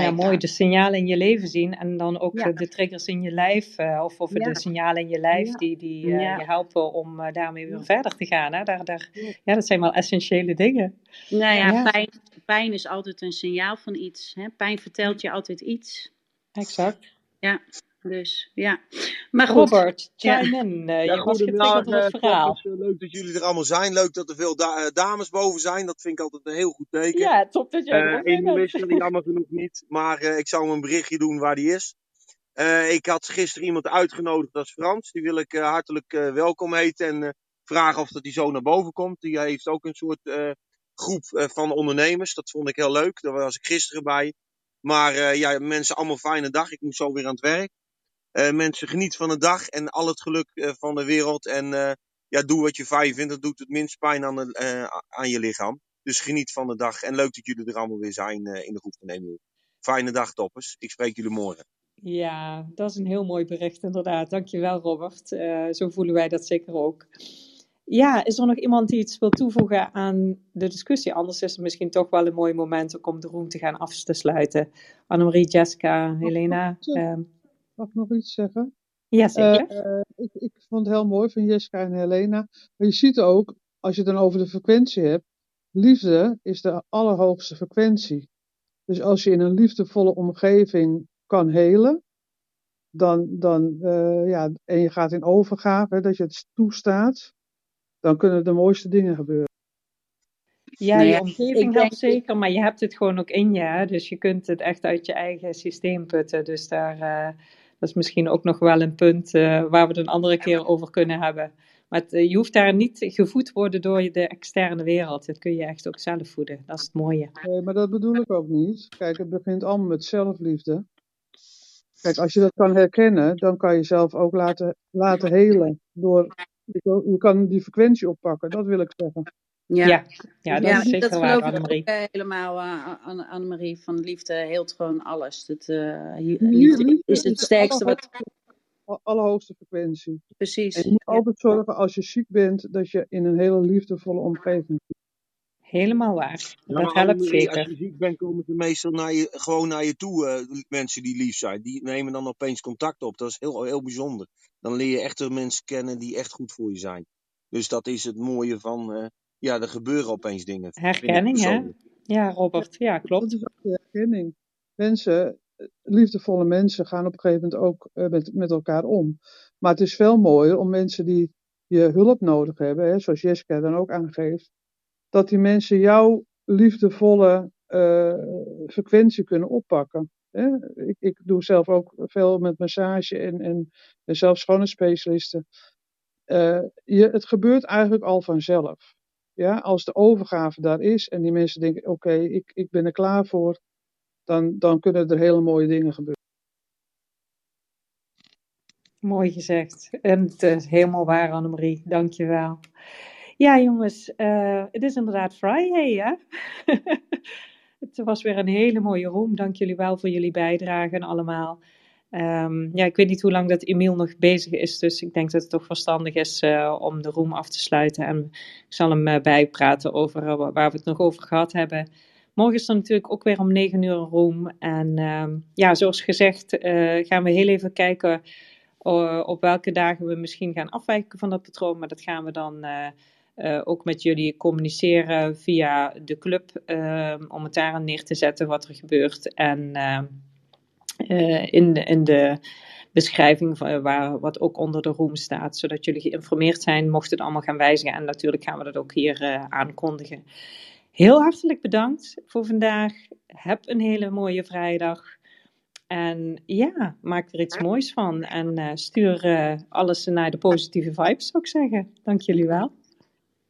Ja, mooi de signalen in je leven zien en dan ook Ja. eh, de triggers in je lijf, eh, of, of Ja. de signalen in je lijf Ja. die, die eh, je helpen om daarmee weer verder te gaan. Hè? Daar, daar, Ja. dat zijn wel essentiële dingen. Nou ja, Ja. Pijn, pijn is altijd een signaal van iets. Hè? Pijn vertelt je altijd iets. Exact. Ja, dus ja. Maar goed, Robert, Ja. in. eh, je was getriggerd goedendag. door het verhaal. Eh, Leuk dat jullie er allemaal zijn. Leuk dat er veel da- eh, dames boven zijn. Dat vind ik altijd een heel goed teken. Ja, top dat jij er Eh ook bij Emiel bent. is er jammer genoeg niet. Maar eh, ik zou hem een berichtje doen waar die is. Eh, ik had gisteren iemand uitgenodigd, dat is Frans. Die wil ik hartelijk eh, welkom heten. En eh, vragen of dat hij zo naar boven komt. Die heeft ook een soort eh, groep eh, van ondernemers. Dat vond ik heel leuk. Daar was ik gisteren bij. Maar eh, ja, mensen, allemaal fijne dag. Ik moet zo weer aan het werk. Eh, mensen, geniet van de dag en al het geluk eh, van de wereld. En eh, ja, doe wat je fijn vindt. Dat doet het minst pijn aan, de, eh, aan je lichaam. Dus geniet van de dag. En leuk dat jullie er allemaal weer zijn eh, in de groep van Emiel. Fijne dag, toppers. Ik spreek jullie morgen. Ja, dat is een heel mooi bericht, inderdaad. Dankjewel, Robert. Eh, zo voelen wij dat zeker ook. Ja, is er nog iemand die iets wil toevoegen aan de discussie? Anders is het misschien toch wel een mooi moment ook om de room te gaan af te sluiten. Annemarie, Jessica, Helena. ehm, Mag ik nog iets zeggen? ja, zeker. Eh, ik, ik vond het heel mooi van Jessica en Helena. Maar je ziet ook, als je het dan over de frequentie hebt, liefde is de allerhoogste frequentie. Dus als je in een liefdevolle omgeving kan helen, dan, dan eh, ja, en je gaat in overgave, hè, dat je het toestaat, dan kunnen de mooiste dingen gebeuren. Ja, Nou je omgeving helpt zeker, maar je hebt het gewoon ook in je. hè. Dus je kunt het echt uit je eigen systeem putten. Dus daar, eh, dat is misschien ook nog wel een punt eh, waar we het een andere keer over kunnen hebben. Maar eh, je hoeft daar niet gevoed worden door de externe wereld. Dat kun je echt ook zelf voeden. Dat is het mooie. Nee, maar dat bedoel ik ook niet. Kijk, het begint allemaal met zelfliefde. Kijk, als je dat kan herkennen, dan kan je jezelf ook laten, laten helen. Door, je kan die frequentie oppakken, dat wil ik zeggen. Ja. Ja, ja, dat Ja, is zeker dat waar, geloof ik ook Annemarie. eh, helemaal, uh, Anne- Annemarie. Van liefde heelt gewoon alles. Dat, eh, Liefde is het sterkste wat... allerhoogste, frequentie. Precies. En je moet Ja. altijd zorgen als je ziek bent, dat je in een hele liefdevolle omgeving zit. Helemaal waar. Ja, Dat helpt Annemarie, als zeker. je ziek bent, komen ze meestal naar je, gewoon naar je toe. eh, mensen die lief zijn. Die nemen dan opeens contact op. Dat is heel, heel bijzonder. Dan leer je echte mensen kennen die echt goed voor je zijn. Dus dat is het mooie van. Eh, ja, er gebeuren opeens dingen. Herkenning, hè? Ja, Robert. Ja, Dat klopt. is ook de herkenning. Mensen, eh, liefdevolle mensen gaan op een gegeven moment ook eh, met, met elkaar om. Maar het is veel mooier om mensen die je hulp nodig hebben, hè, zoals Jessica dan ook aangeeft, dat die mensen jouw liefdevolle eh, frequentie kunnen oppakken. Hè? Ik, ik doe zelf ook veel met massage en, en, en zelfs schoonheidsspecialisten. Eh, je, het gebeurt eigenlijk al vanzelf. Ja, als de overgave daar is en die mensen denken: oké, ik, ik ben er klaar voor, dan, dan kunnen er hele mooie dingen gebeuren. Mooi gezegd. En het is helemaal waar, Annemarie. Dank je wel. Ja, jongens, uh, het is inderdaad Friday, hè? het was weer een hele mooie room. Dank jullie wel voor jullie bijdrage allemaal. Um, ja, ik weet niet hoe lang dat Emiel nog bezig is, dus ik denk dat het toch verstandig is uh, om de room af te sluiten. En ik zal hem uh, bijpraten over uh, waar we het nog over gehad hebben. Morgen is er natuurlijk ook weer om 9 uur een room. En um, ja, zoals gezegd gaan we heel even kijken op welke dagen we misschien gaan afwijken van dat patroon. Maar dat gaan we dan ook met jullie communiceren via de club, ehm, om het daar aan neer te zetten wat er gebeurt. En in, de, in de beschrijving waar, wat ook onder de room staat, zodat jullie geïnformeerd zijn mocht het allemaal gaan wijzigen. En natuurlijk gaan we dat ook hier uh, aankondigen. Heel hartelijk bedankt voor vandaag. Heb een hele mooie vrijdag. En ja, maak er iets moois van. En uh, stuur alles naar de positieve vibes, zou ik zeggen. Dank jullie wel.